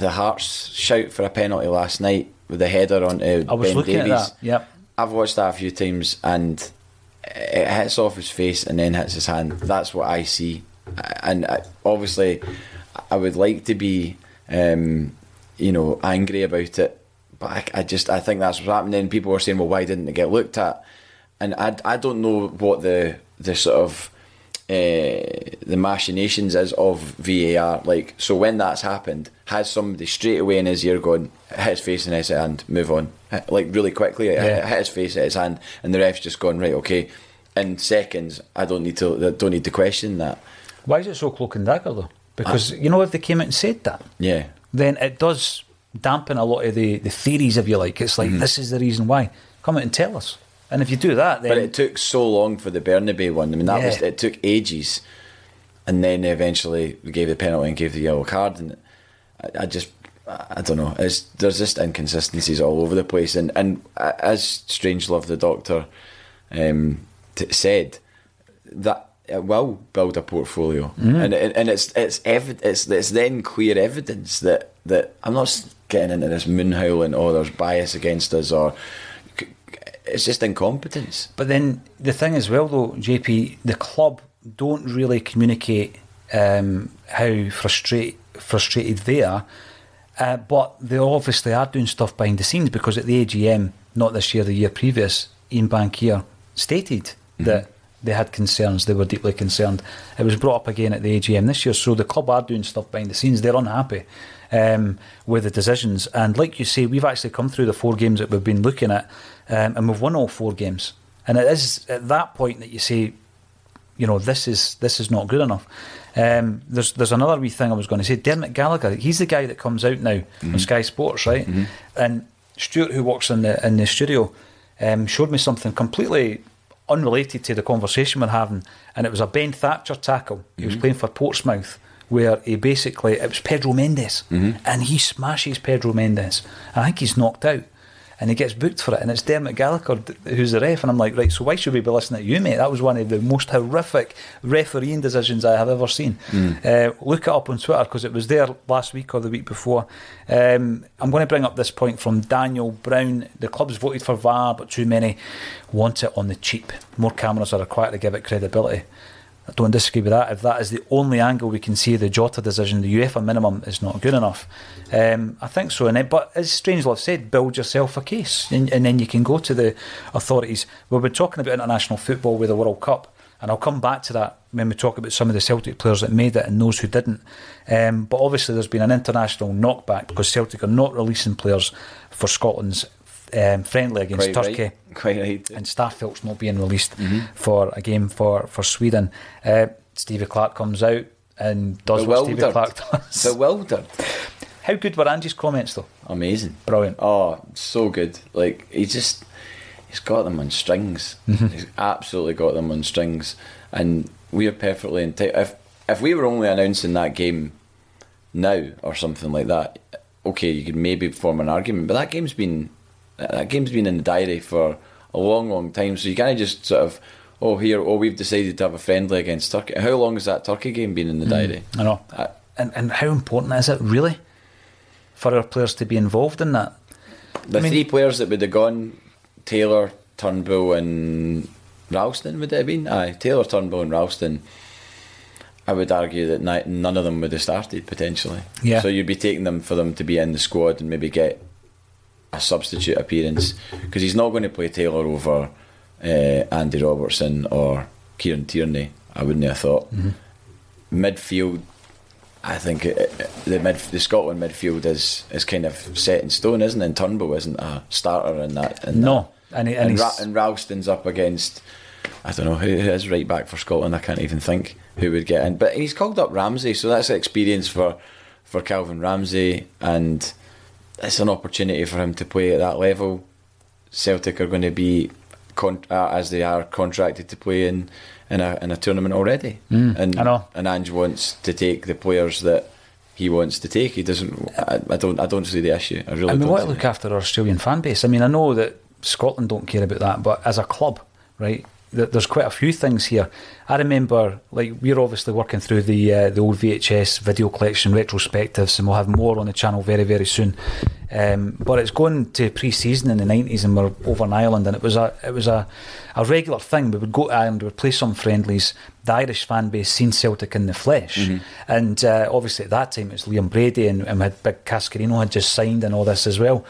the Hearts shout for a penalty last night with the header on uh, I was Ben looking Davies. at that, yep. I've watched that a few times and it hits off his face and then hits his hand. That's what I see. And I, obviously, I would like to be, um, you know, angry about it but I, I, just I think that's what's happening. People were saying, well, why didn't it get looked at? and I, I don't know what the the sort of uh, the machinations is of VAR. Like, so when that's happened, has somebody straight away in his ear gone, hit his face and his hand, move on, like really quickly, hit- Yeah. hit his face, hit his hand, and the ref's just gone right, okay. In seconds, I don't need to, don't need to question that. Why is it so cloak and dagger though? Because you know if they came out and said that, Yeah, then it does dampen a lot of the, the theories, if you like. It's Mm-hmm. like this is the reason why. Come out and tell us. And if you do that, then but it took so long for the Bernabeu one. I mean, that was it took ages, and then they eventually gave the penalty and gave the yellow card, and I, I just. I don't know. It's, there's just inconsistencies all over the place, and and as Strangelove, the doctor, um, t- said, that it will build a portfolio, and and and it's it's evi- it's it's then clear evidence that that I'm not getting into this moon howling. Oh, there's bias against us, or it's just incompetence. But then the thing as well, though, JP, the club don't really communicate um, how frustrate, frustrated they are. Uh, but they obviously are doing stuff behind the scenes because at the AGM, not this year, the year previous, Ian Bankier stated that they had concerns, they were deeply concerned. It was brought up again at the AGM this year, so the club are doing stuff behind the scenes. They're unhappy um, with the decisions. And like you say, we've actually come through the four games that we've been looking at, um, and we've won all four games. And it is at that point that you say, you know, this is this is not good enough. Um, there's there's another wee thing I was going to say. Dermot Gallagher, he's the guy that comes out now on Sky Sports, right? And Stuart, who works in the in the studio, um, showed me something completely unrelated to the conversation we're having, and it was a Ben Thatcher tackle. He was playing for Portsmouth. Where he basically, it was Pedro Mendes, and he smashes Pedro Mendes. I think he's knocked out and he gets booked for it, and it's Dermot Gallagher who's the ref, and I'm like, right, so why should we be listening to you, mate? That was one of the most horrific refereeing decisions I have ever seen. Uh, look it up on Twitter because it was there last week or the week before. Um, I'm going to bring up this point from Daniel Brown. The club's voted for VAR, but too many want it on the cheap. More cameras are required to give it credibility. I don't disagree with that. If that is the only angle we can see the Jota decision, the UEFA minimum is not good enough. Um, I think so. And it, but as Strangelove said, build yourself a case, and, and then you can go to the authorities. We've been talking about international football with the World Cup, and I'll come back to that when we talk about some of the Celtic players that made it and those who didn't. Um, but obviously, there's been an international knockback because Celtic are not releasing players for Scotland's um, friendly against Quite Turkey right. Quite right. and Starfelt's not being released for a game for, for Sweden. Uh, Stevie Clarke comes out and does what Stevie. Clarke does. Bewildered. How good were Ange's comments though? Amazing. Brilliant. Oh, so good. Like he just he's got them on strings. Mm-hmm. He's absolutely got them on strings. And we are perfectly entitled if if we were only announcing that game now or something like that, okay, you could maybe form an argument. But that game's been that game's been in the diary for a long, long time. So you kind of just sort of oh here, oh we've decided to have a friendly against Turkey. How long has that Turkey game been in the hmm, diary? I know. I- and, and how important is it really for our players to be involved in that? The I mean- three players that would have gone, Taylor, Turnbull, and Ralston would it have been? Aye, Taylor, Turnbull, and Ralston. I would argue that none of them would have started potentially. Yeah. So you'd be taking them for them to be in the squad and maybe get a substitute appearance because he's not going to play Taylor over uh, Andy Robertson or Kieran Tierney. I wouldn't have thought. Mm-hmm. Midfield, I think it, it- the mid the Scotland midfield is is kind of set in stone, isn't it? And Turnbull isn't a starter in that. In No. that. And, he, and, and, Ra- and Ralston's up against. I don't know who who is right back for Scotland. I can't even think who would get in. But he's called up Ramsay, so that's experience for for Calvin Ramsay, and it's an opportunity for him to play at that level. Celtic are going to be, con- uh, as they are contracted to play in in a in a tournament already. and Mm, I know. And Ange wants to take the players that he wants to take. He doesn't. I, I don't. I don't see the issue. I really. and we want to look after our Australian fan base. I mean, I know that Scotland don't care about that, but as a club, right, there's quite a few things here. I remember, like, we're obviously working through the uh, the old VHS video collection retrospectives, and we'll have more on the channel very, very soon. Um, but it's going to pre-season in the nineties, and we're over in Ireland, and it was a it was a, a regular thing. We would go to Ireland, we would play some friendlies. The Irish fan base seen Celtic in the flesh, and uh, obviously at that time it was Liam Brady, and, and we had Big Cascarino had just signed, and all this as well.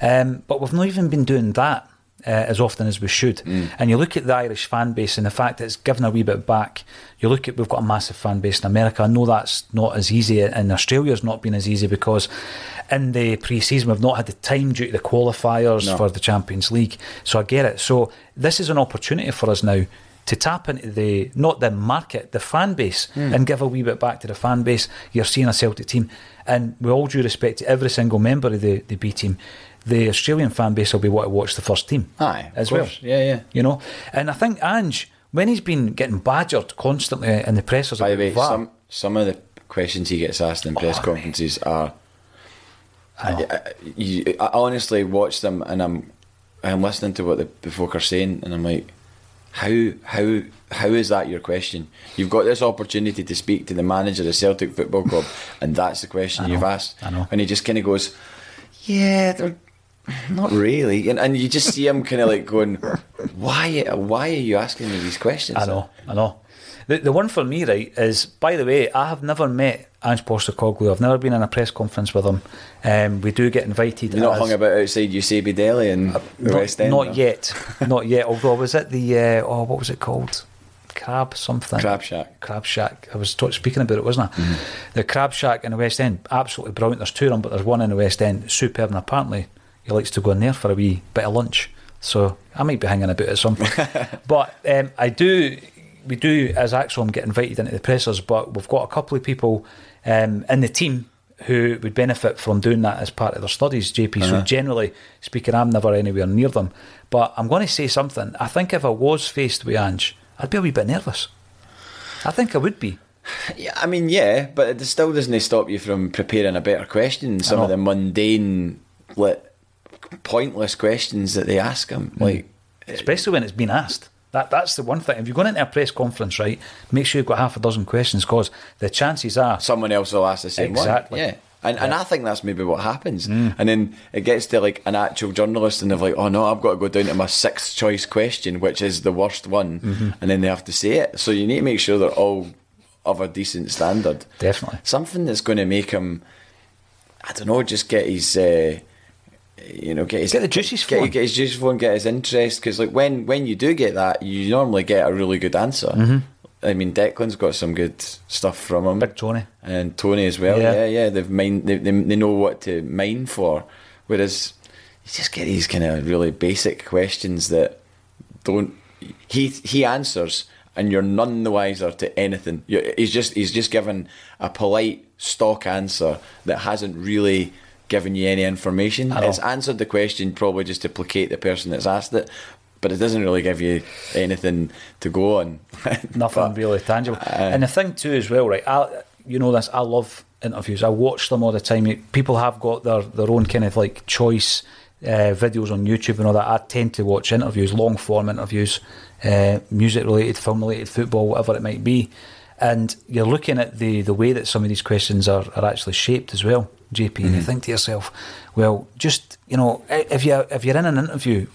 Um, but we've not even been doing that uh, as often as we should. Mm. And you look at the Irish fan base and the fact that it's given a wee bit back. You look at we've got a massive fan base in America. I know that's not as easy, and Australia's not been as easy because in the pre-season we've not had the time due to the qualifiers No. for the Champions League. So I get it. So this is an opportunity for us now to tap into the not the market, the fan base, and give a wee bit back to the fan base. You're seeing a Celtic team, and with all due respect to every single member of the, the B team, the Australian fan base will be what to watch the first team Aye, as well. Yeah, yeah. You know, and I think Ange, when he's been getting badgered constantly in the pressers, By the way, VAR, some some of the questions he gets asked in press Oh, conferences are. I. I, you, I honestly watch them and I'm I'm listening to what the, the folk are saying and I'm like, how how how is that your question? You've got this opportunity to speak to the manager of the Celtic Football Club, and that's the question know, you've asked. I know. And he just kind of goes, yeah, they're not really, and, and you just see him kind of like going, why why are you asking me these questions? I know, I know. The, the one for me, right, is by the way, I have never met Ange Postecoglou. I've never been in a press conference with him. Um, we do get invited. You're not hung about outside Usabi Deli and the not, West End. not no? yet, not yet. Although I was at the uh, oh, what was it called? Crab something. Crab Shack. Crab Shack. I was talk, speaking about it, wasn't I? Mm-hmm. The Crab Shack in the West End, absolutely brilliant. There's two of them, but there's one in the West End, superb. And apparently, he likes to go in there for a wee bit of lunch. So I might be hanging about at some point. but um, I do, we do as ACSOM get invited into the pressers, but we've got a couple of people um, in the team who would benefit from doing that as part of their studies, JP. So generally speaking, I'm never anywhere near them. But I'm going to say something. I think if I was faced with Ange, I'd be a wee bit nervous. I think I would be. Yeah, I mean, yeah, but it still doesn't stop you from preparing a better question. Some of the mundane, like, pointless questions that they ask him, Mm. like, especially when it's been asked. That that's the one thing. If you're going into a press conference, right, make sure you've got half a dozen questions because the chances are someone else will ask the same Exactly. one. Yeah. And, and Yeah. Mm. I think that's maybe what happens. And then it gets to like an actual journalist and they're like, oh no, I've got to go down to my sixth choice question, which is the worst one. Mm-hmm. And then they have to say it. So you need to make sure they're all of a decent standard. Definitely. Something that's going to make him, I don't know, just get his. Uh, you know, get his Get the juices get, flowing. get his juices flowing, get his interest. Because like when when you do get that, you normally get a really good answer. Mm-hmm. I mean, Declan's got some good stuff from him Big Tony. and Tony as well. Yeah. Yeah, yeah, they've mind they, they, they know what to mine for. Whereas you just get these kind of really basic questions that don't he he answers and you're none the wiser to anything. you he's just he's just given a polite stock answer that hasn't really given you any information. It's answered the question probably just to placate the person that's asked it. But it doesn't really give you anything to go on. nothing But- really tangible. uh, and the thing too, as well, right? I, you know this. I love interviews. I watch them all the time. People have got their their own kind of like choice uh, videos on YouTube and all that. I tend to watch interviews, long form interviews, uh, music related, film related, football, whatever it might be. And you're looking at the the way that some of these questions are, are actually shaped as well, JP. And you think to yourself, well, just you know, if you if you're in an interview,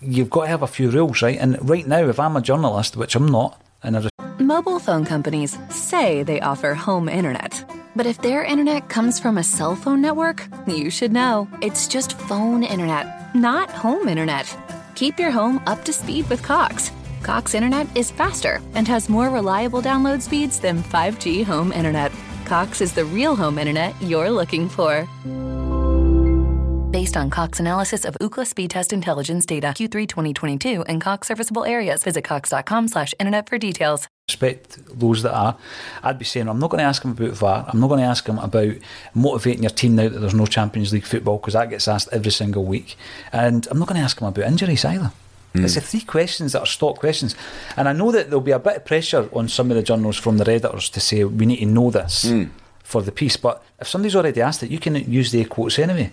you've got to have a few rules, right? And right now, if I'm a journalist, which I'm not, and I just- Mobile phone companies say they offer home internet. But if their internet comes from a cell phone network, you should know. It's just phone internet, not home internet. Keep your home up to speed with Cox. Cox internet is faster and has more reliable download speeds than 5G home internet. Cox is the real home internet you're looking for. Based on Cox analysis of Ookla speed test intelligence data Q3 2022 and Cox serviceable areas, visit cox.com slash internet for details. respect those that are, I'd be saying I'm not going to ask him about VAR. I'm not going to ask him about motivating your team now that there's no Champions League football because that gets asked every single week. And I'm not going to ask him about injuries either. It's the three questions that are stock questions. And I know that there'll be a bit of pressure on some of the journals from the editors to say we need to know this for the piece. But if somebody's already asked it, you can use the quotes anyway.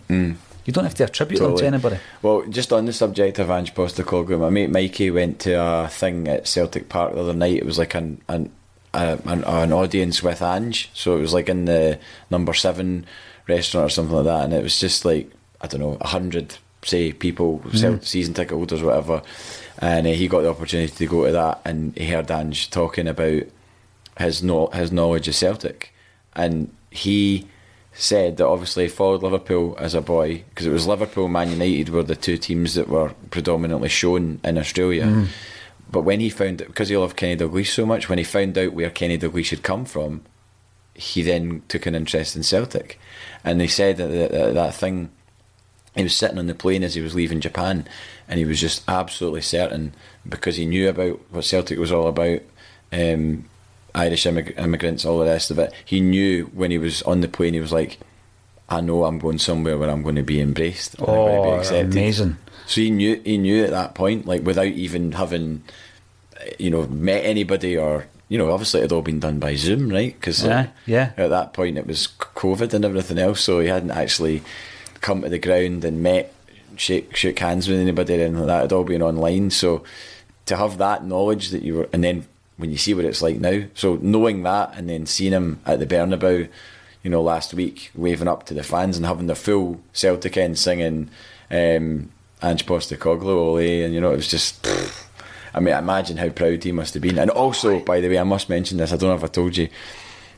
You don't have to attribute them to anybody. Well, just on the subject of Ange Postecoglou, my mate Mikey went to a thing at Celtic Park the other night. It was like an an, uh, an an audience with Ange, so it was like in the number seven restaurant or something like that, and it was just like I don't know, a hundred say people, Celt- season ticket holders, whatever, and uh, he got the opportunity to go to that, and he heard Ange talking about his no his knowledge of Celtic, and he said that obviously he followed Liverpool as a boy because it was Liverpool, Man United were the two teams that were predominantly shown in Australia. Mm. But when he found because he loved Kenny Dalglish so much, when he found out where Kenny Dalglish had come from, he then took an interest in Celtic, and they said that that, that, that thing. He was sitting on the plane as he was leaving Japan, and he was just absolutely certain because he knew about what Celtic was all about. Um, Irish immig- immigrants, all the rest of it. He knew when he was on the plane, he was like, I know I'm going somewhere where I'm going to be embraced. and I'm going to be Oh, accepted. amazing. So he knew he knew at that point, like without even having, you know, met anybody or you know, obviously it had all been done by Zoom, right? Because Yeah, yeah. at that point it was COVID and everything else, so he hadn't actually come to the ground and met, shake shook hands with anybody or anything like that. It had all been online. So to have that knowledge that you were, and then when you see what it's like now, so knowing that and then seeing him at the Bernabeu, you know, last week waving up to the fans and having the full Celtic end singing um, Ange Postecoglou, Ole, and you know, it was just. I mean, imagine how proud he must have been. And also, by the way, I must mention this. I don't know if I told you.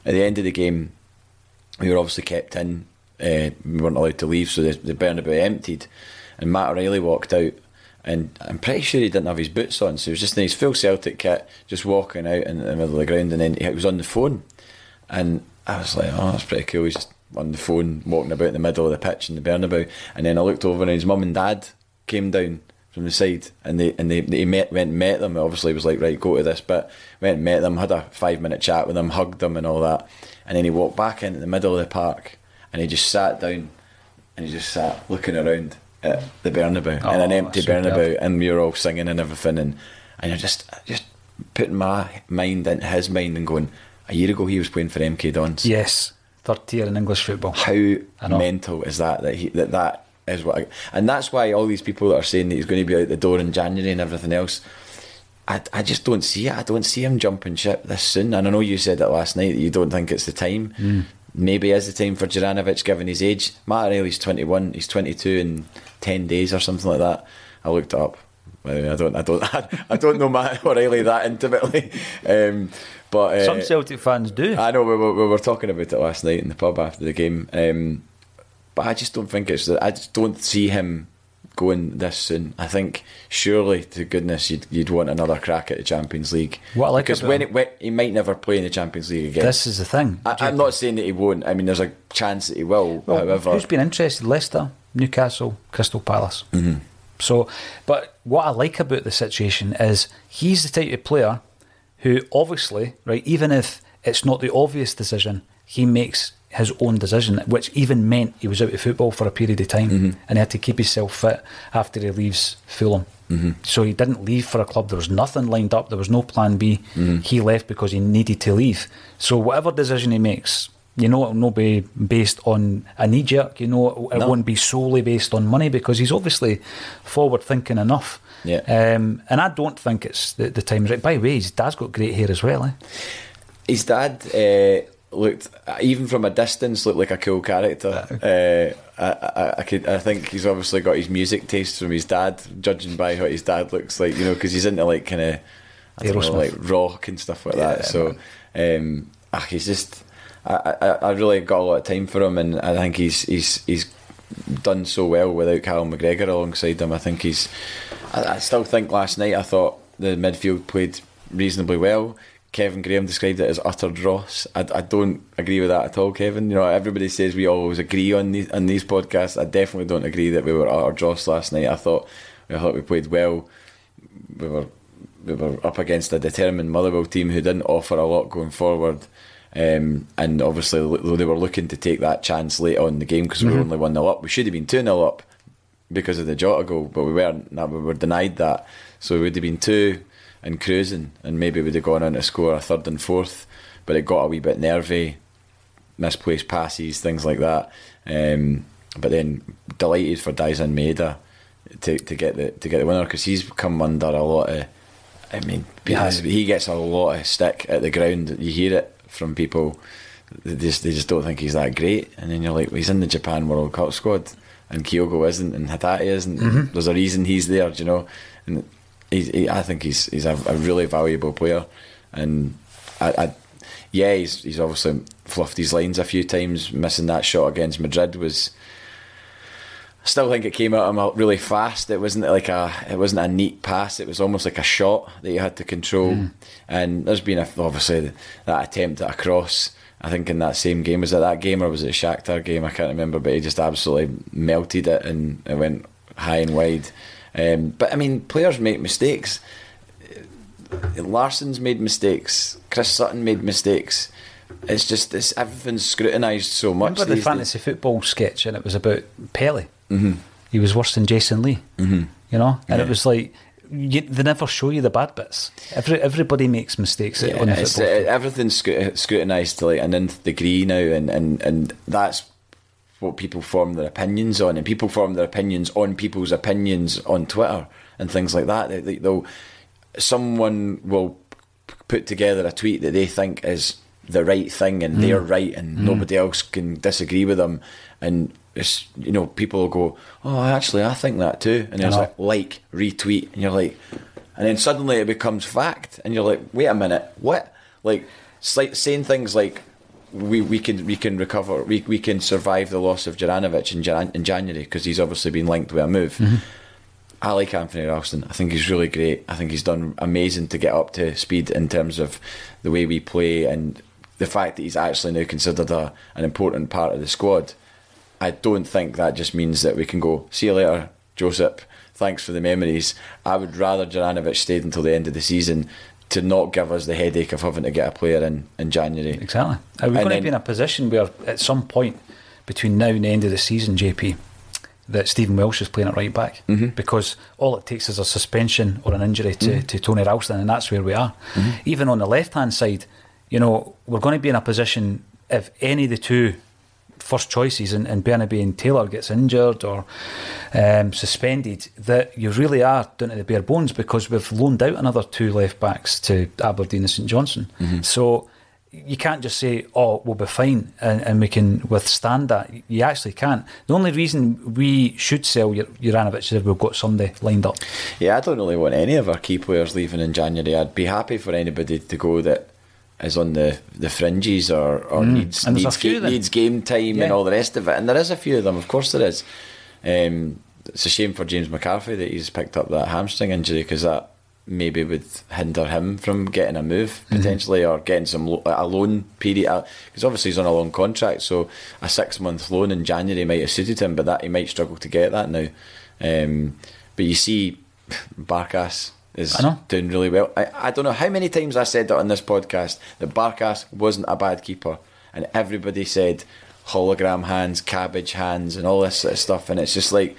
At the end of the game, we were obviously kept in. Uh, we weren't allowed to leave, so the, the Bernabeu emptied, and Matt O'Riley walked out. And I'm pretty sure he didn't have his boots on, so he was just in his full Celtic kit, just walking out in the middle of the ground. And then he was on the phone, and I was like, "Oh, that's pretty cool." He's just on the phone, walking about in the middle of the pitch in the Bernabeu. And then I looked over, and his mum and dad came down from the side, and they and they, they met went and met them. Obviously, was like, "Right, go to this bit." Went and met them, had a five minute chat with them, hugged them, and all that. And then he walked back into the middle of the park, and he just sat down, and he just sat looking around at the Bernabeu in an Oh, empty. Bernabeu, and we were all singing and everything, and and you're just just putting my mind into his mind and going. A year ago, he was playing for MK Dons Yes, third tier in English football. how mental is that that he that that is what I, and that's why all these people that are saying that he's going to be out the door in January and everything else I, I just don't see it I don't see him jumping ship this soon and I know you said it last night that you don't think it's the time Hmm. Maybe is the time for Juranovic given his age Matt O'Riley's 21 he's 22 in 10 days or something like that I looked it up By the way, I don't I don't I don't know Matt O'Riley that intimately um, but uh, Some Celtic fans do. I know we were, we were talking about it last night in the pub after the game, um, but I just don't think it's. I just don't see him going this soon. I think surely to goodness you'd, you'd want another crack at the Champions League. What I like because about when, it, when he might never play in the Champions League again. this is the thing. I, I'm not saying that he won't. I mean, there's a chance that he will. Well, however, who's been interested? Leicester, Newcastle, Crystal Palace. Mm-hmm. So, but what I like about the situation is he's the type of player who, obviously, right, even if it's not the obvious decision, he makes his own decision, which even meant he was out of football for a period of time Mm-hmm. and he had to keep himself fit after he leaves Fulham. Mm-hmm. So he didn't leave for a club. There was nothing lined up. There was no plan B. Mm-hmm. He left because he needed to leave. So whatever decision he makes, you know, it'll not be based on a knee jerk. You know, it No. won't be solely based on money because he's obviously forward thinking enough. Yeah. Um, and I don't think it's the, the time. Right. By the way, his dad's got great hair as well. Eh? his dad uh, looked, even from a distance, looked like a cool character. Uh, I, I, I could, I think he's obviously got his music taste from his dad, judging by what his dad looks like. You know, because he's into like kind of, I don't know, Aerosmith. like rock and stuff like Yeah, that. So, um, ah, he's just. I, I, I really got a lot of time for him, and I think he's he's he's done so well without Callum McGregor alongside him. I think he's. I, I still think last night I thought the midfield played reasonably well. Kevin Graham described it as utter dross. I, I don't agree with that at all, Kevin. You know, everybody says we always agree on these on these podcasts. I definitely don't agree that we were utter dross last night. I thought I thought we played well. We were we were up against a determined Motherwell team who didn't offer a lot going forward. Um, and obviously, they were looking to take that chance late on in the game because we were only 1 0 up. We should have been 2 0 up because of the Jota goal, but we weren't. We were denied that. So it would have been 2 and cruising, and maybe we'd have gone on to score a third and fourth. But it got a wee bit nervy, misplaced passes, things like that. Um, but then delighted for Daizan Maeda to, to get the to get the winner because he's come under a lot of. I mean, Yeah. he gets a lot of stick at the ground. You hear it from people. They just they just don't think he's that great, and then you're like, well, he's in the Japan World Cup squad, and Kyogo isn't, and Hatate isn't. and There's a reason he's there, do you know. And he, I think he's he's a, a really valuable player, and I, I yeah, he's he's obviously fluffed his lines a few times. Missing that shot against Madrid was. I still think it came out of him really fast. It wasn't like a it wasn't a neat pass. It was almost like a shot that you had to control. Mm. And there's been a, obviously that attempt at a cross. I think in that same game was it that game or was it a Shakhtar game? I can't remember. But he just absolutely melted it and it went high and wide. Um, but I mean, players make mistakes. Larsson's made mistakes. Chris Sutton made mistakes. It's just it's everything's scrutinised so much. Remember the fantasy football sketch, and it was about Pele. Mm-hmm. He was worse than Jason Lee. Mm-hmm. You know, and Yeah. it was like you, they never show you the bad bits. Every everybody makes mistakes Yeah, on the football. uh, everything's scrutinised to like an nth degree now, and, and, and that's what people form their opinions on, and people form their opinions on people's opinions on Twitter and things like that. They, they'll someone will put together a tweet that they think is the right thing, and mm. they're right, and mm. nobody else can disagree with them, and. It's, you know, people will go, oh, actually, I think that too, and it's know. like like retweet, and you're like, and then suddenly it becomes fact, and you're like, wait a minute, what? Like, like saying things like, we, we can we can recover, we, we can survive the loss of Juranovic in, Jan- in January because he's obviously been linked with a move. Mm-hmm. I like Anthony Ralston. I think he's really great. I think he's done amazing to get up to speed in terms of the way we play and the fact that he's actually now considered a, an important part of the squad. I don't think that just means that we can go, see you later, Joseph. Thanks for the memories. I would rather Juranovic stayed until the end of the season to not give us the headache of having to get a player in in January. Exactly. Are we And going to be in a position where, at some point between now and the end of the season, JP, that Stephen Welsh is playing at right back? Mm-hmm. Because all it takes is a suspension or an injury to, Mm-hmm. to Tony Ralston, and that's where we are. Even on the left hand side, you know, we're going to be in a position if any of the two first choices and, and Bernabei and Taylor gets injured or um, suspended, that you really are down to the bare bones because we've loaned out another two left backs to Aberdeen and St Johnstone. So you can't just say, "Oh, we'll be fine," and, and we can withstand that. You actually can't. The only reason we should sell Jur- Juranovic is if we've got somebody lined up. Yeah, I don't really want any of our key players leaving in January. I'd be happy for anybody to go that is on the, the fringes or, or needs Mm. And there's a needs, few ga- needs game time Yeah. and all the rest of it. And there is a few of them, of course there is. Um, it's a shame for James McCarthy that he's picked up that hamstring injury because that maybe would hinder him from getting a move Mm-hmm. potentially or getting some lo- a loan period because obviously he's on a long contract so a six month loan in January might have suited him but that he might struggle to get that now um, but you see Barkas is I know. doing really well I, I don't know how many times I said that on this podcast that Barkas wasn't a bad keeper and everybody said hologram hands cabbage hands and all this sort of stuff and it's just like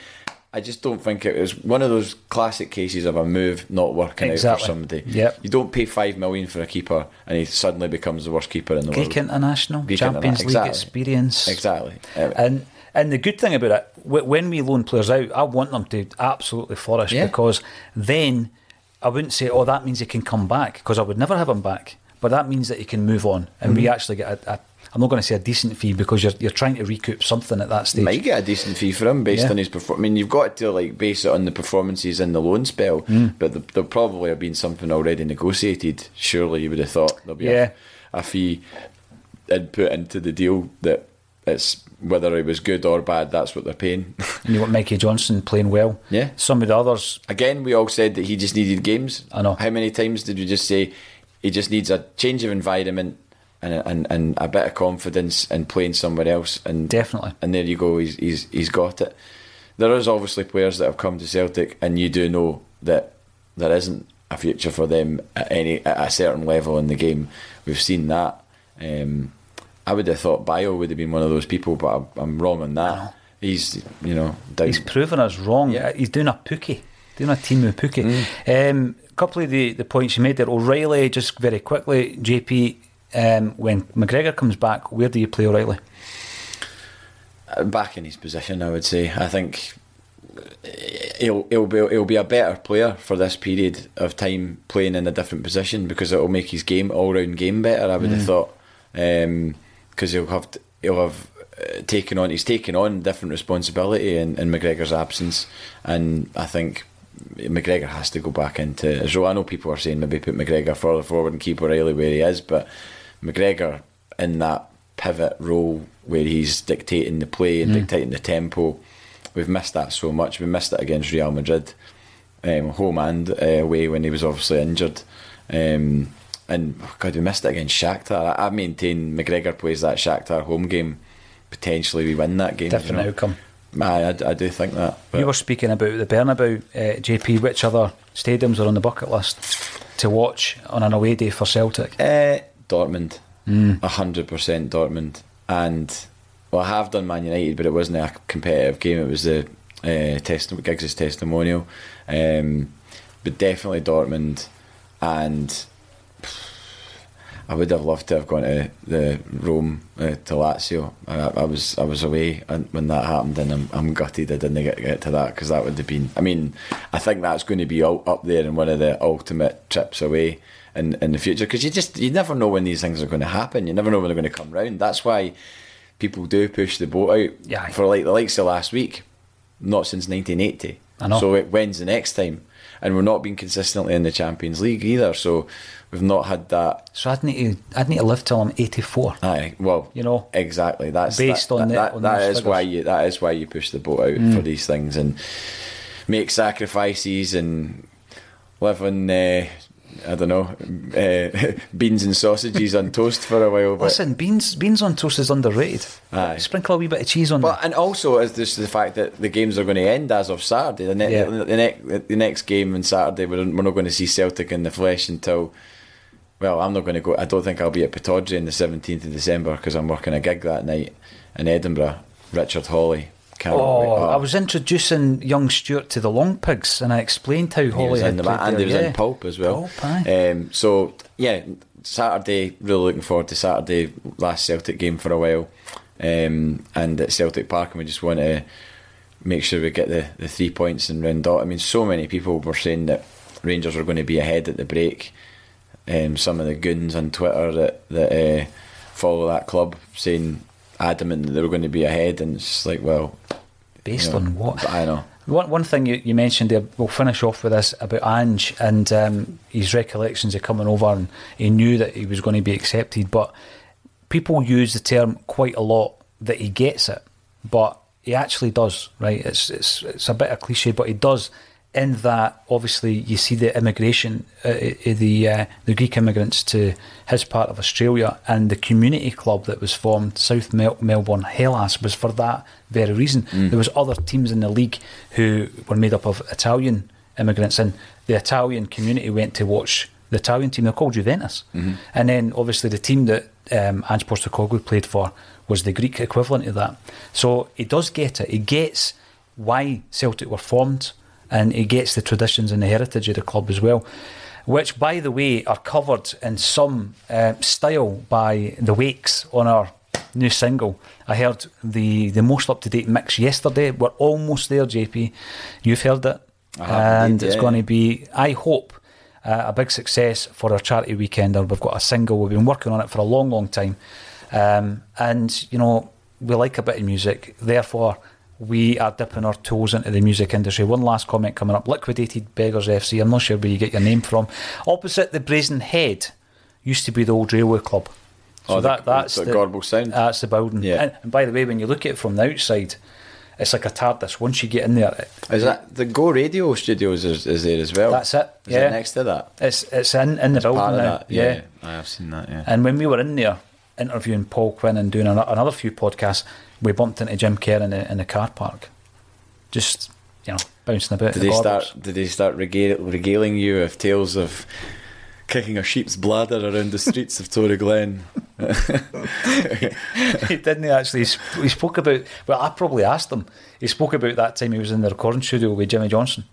I just don't think it was one of those classic cases of a move not working out for somebody. Yep. You don't pay five million for a keeper and he suddenly becomes the worst keeper in the Greek world. international, Greek Champions interna- League exactly. experience. Exactly. Uh, And and the good thing about it, when we loan players out, I want them to absolutely flourish Yeah. because then I wouldn't say, oh, that means he can come back because I would never have him back. But that means that he can move on, and Mm-hmm. we actually get a, a. I'm not going to say a decent fee because you're you're trying to recoup something at that You stage. might get a decent fee for him based Yeah. on his performance. I mean, you've got to like base it on the performances in the loan spell, Mm. but th- there'll probably have been something already negotiated. Surely you would have thought there'll be Yeah. a, a fee input into the deal that it's whether it was good or bad. That's what they're paying. And you want Mikey Johnston playing well. Yeah. Some of the others, Again, we all said that he just needed games. I know. How many times did we just say he just needs a change of environment and and, and a bit of confidence and playing somewhere else? And Definitely. And there you go. He's he's he's got it. There is obviously players that have come to Celtic, and you do know that there isn't a future for them at any at a certain level in the game. We've seen that. Um, I would have thought Bio would have been one of those people, but I'm, I'm wrong on that. He's you know down. he's proven us wrong. Yeah. Uh, He's doing a pookie, doing a team with pookie. Mm. Um, a couple of the, the points you made there. O'Riley, just very quickly, JP. Um, when McGregor comes back, where do you play O'Riley? Uh, back in his position, I would say. I think he'll he'll be he'll be a better player for this period of time playing in a different position because it will make his game all round game better. I would have thought because he'll have t- he'll have uh, taken on he's taken on different responsibility in, in McGregor's absence, and I think. McGregor has to go back into his role. I know people are saying maybe put McGregor further forward and keep O'Riley where he is, but McGregor in that pivot role where he's dictating the play and dictating the tempo. We've missed that so much. We missed it against Real Madrid, um, home and uh, away when he was obviously injured. Um, and oh God, we missed it against Shakhtar. I, I maintain McGregor plays that Shakhtar home game. Potentially, we win that game. Different you know. outcome. I, I do think that. You were speaking about the Bernabeu, uh, JP. Which other stadiums are on the bucket list to watch on an away day for Celtic? Uh, Dortmund, a hundred percent Dortmund, and well, I have done Man United, but it wasn't a competitive game. It was the uh, test Giggs' testimonial, um, but definitely Dortmund, and I would have loved to have gone to the Rome uh, to Lazio. I, I was I was away and- when that happened, and I'm, I'm gutted I didn't get, get to that because that would have been. I mean, I think that's going to be out, up there in one of the ultimate trips away in in the future because you just you never know when these things are going to happen. You never know when they're going to come round. That's why people do push the boat out Yeah. for like the likes of last week. Not since 1980. I know. So it, wins the next time? And we're not being consistently in the Champions League either. So we've not had that So I'd need to I'd need to live till I'm 84. Aye, well, You know, exactly. That's based that, on that, on that is why. Mm. you that is why you push the boat out for these things and make sacrifices and live on uh, I don't know uh, beans and sausages on toast for a while. But, Listen, beans beans on toast is underrated. Aye. Sprinkle a wee bit of cheese on but and also is this the fact that the games are going to end as of Saturday. The, ne- Yeah. the, next the next game on Saturday, we're, we're not going to see Celtic in the flesh until. Well, I'm not going to go. I don't think I'll be at Pittodrie on the 17th of December because I'm working a gig that night in Edinburgh. Richard Hawley. Can't wait. Oh, Oh. I was introducing young Stuart to the Longpigs, and I explained how He Hawley was had in the played and there, he was yeah. in Pulp as well. Pulp, um, so yeah, Saturday. Really looking forward to Saturday. Last Celtic game for a while, um, and at Celtic Park, and we just want to make sure we get the, the three points in round dot. I mean, so many people were saying that Rangers were going to be ahead at the break. Um, some of the goons on Twitter that that uh, follow that club saying adamant that they were going to be ahead, and it's like, well, Based you know, on what? I know. One, one thing you, you mentioned there, we'll finish off with this about Ange and um, his recollections of coming over and he knew that he was going to be accepted. But people use the term quite a lot that he gets it, but he actually does, right? It's, it's, it's a bit of cliche, but he does. In that, obviously, you see the immigration, uh, the uh, the Greek immigrants to his part of Australia, and the community club that was formed, South Mel- Melbourne Hellas, was for that very reason. There was other teams in the league who were made up of Italian immigrants, and the Italian community went to watch the Italian team. They're called Juventus, and then obviously the team that um, Ange Postecoglou played for was the Greek equivalent of that. So he does get it. He gets why Celtic were formed, and he gets the traditions and the heritage of the club as well. Which, by the way, are covered in some uh, style by the Wakes on our new single. I heard the, the most up to date mix yesterday. We're almost there, JP. You've heard it. And indeed, it's yeah, going to be, I hope, uh, a big success for our charity weekender. We've got a single. We've been working on it for a long, long time. Um, and, you know, we like a bit of music. Therefore, we are dipping our toes into the music industry. One last comment coming up. Liquidated Beggars FC. I'm not sure where you get your name from. Opposite the Brazen Head used to be the old railway club. So Oh, the- that, that's the the Gorbals Sound? That's the building. Yeah. And, and by the way, when you look at it from the outside, it's like a TARDIS. Once you get in there, it, Is that the Go Radio Studios is, is there as well? That's it, Is yeah. it next to that? it's it's in, in the building Part of now. that, yeah. I have seen that. Yeah. And when we were in there interviewing Paul Quinn and doing another few podcasts, we bumped into Jim Kerr in the, in the car park. Just, you know, bouncing about. did the they start? Did they start regal- regaling you of tales of kicking a sheep's bladder around the streets of Toryglen? he didn't actually. He He spoke about. Well, I probably asked him. He spoke about that time he was in the recording studio with Jimmy Johnstone,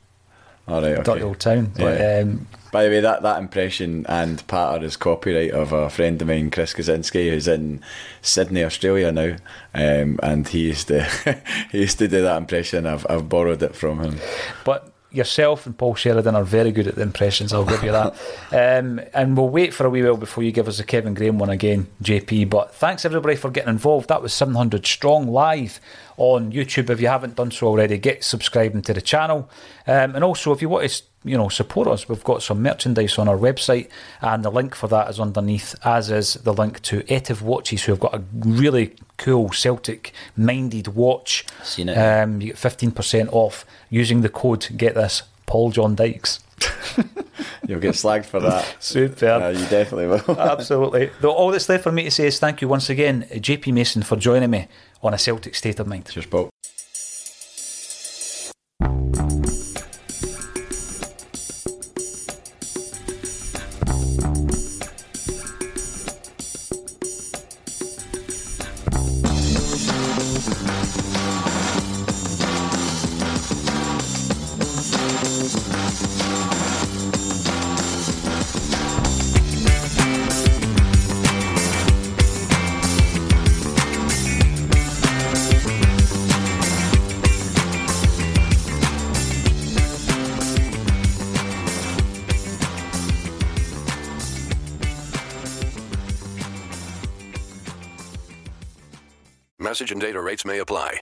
All right. Dirty Okay. Old Town. But Yeah. um, By the way, that, that impression and part is copyright of a friend of mine, Chris Kaczynski, who's in Sydney, Australia now, um, and he used to he used to do that impression. I've I've borrowed it from him. But yourself and Paul Sheridan are very good at the impressions, I'll give you that. um, and we'll wait for a wee while before you give us the Kevin Graham one again, JP. But thanks everybody for getting involved. That was 700 strong live on YouTube. If you haven't done so already, get subscribing to the channel. Um, and also, if you want to you know, support us. We've got some merchandise on our website, and the link for that is underneath, as is the link to Etiv Watches, who have got a really cool Celtic minded watch. Seen it. Um, you get 15% off using the code, get this, Paul John Dykes. You'll get slagged for that. Superb. Uh, you definitely will. Absolutely. Though all that's left for me to say is thank you once again, JP Mason, for joining me on a Celtic State of Mind. Cheers, Paul. Message and data rates may apply.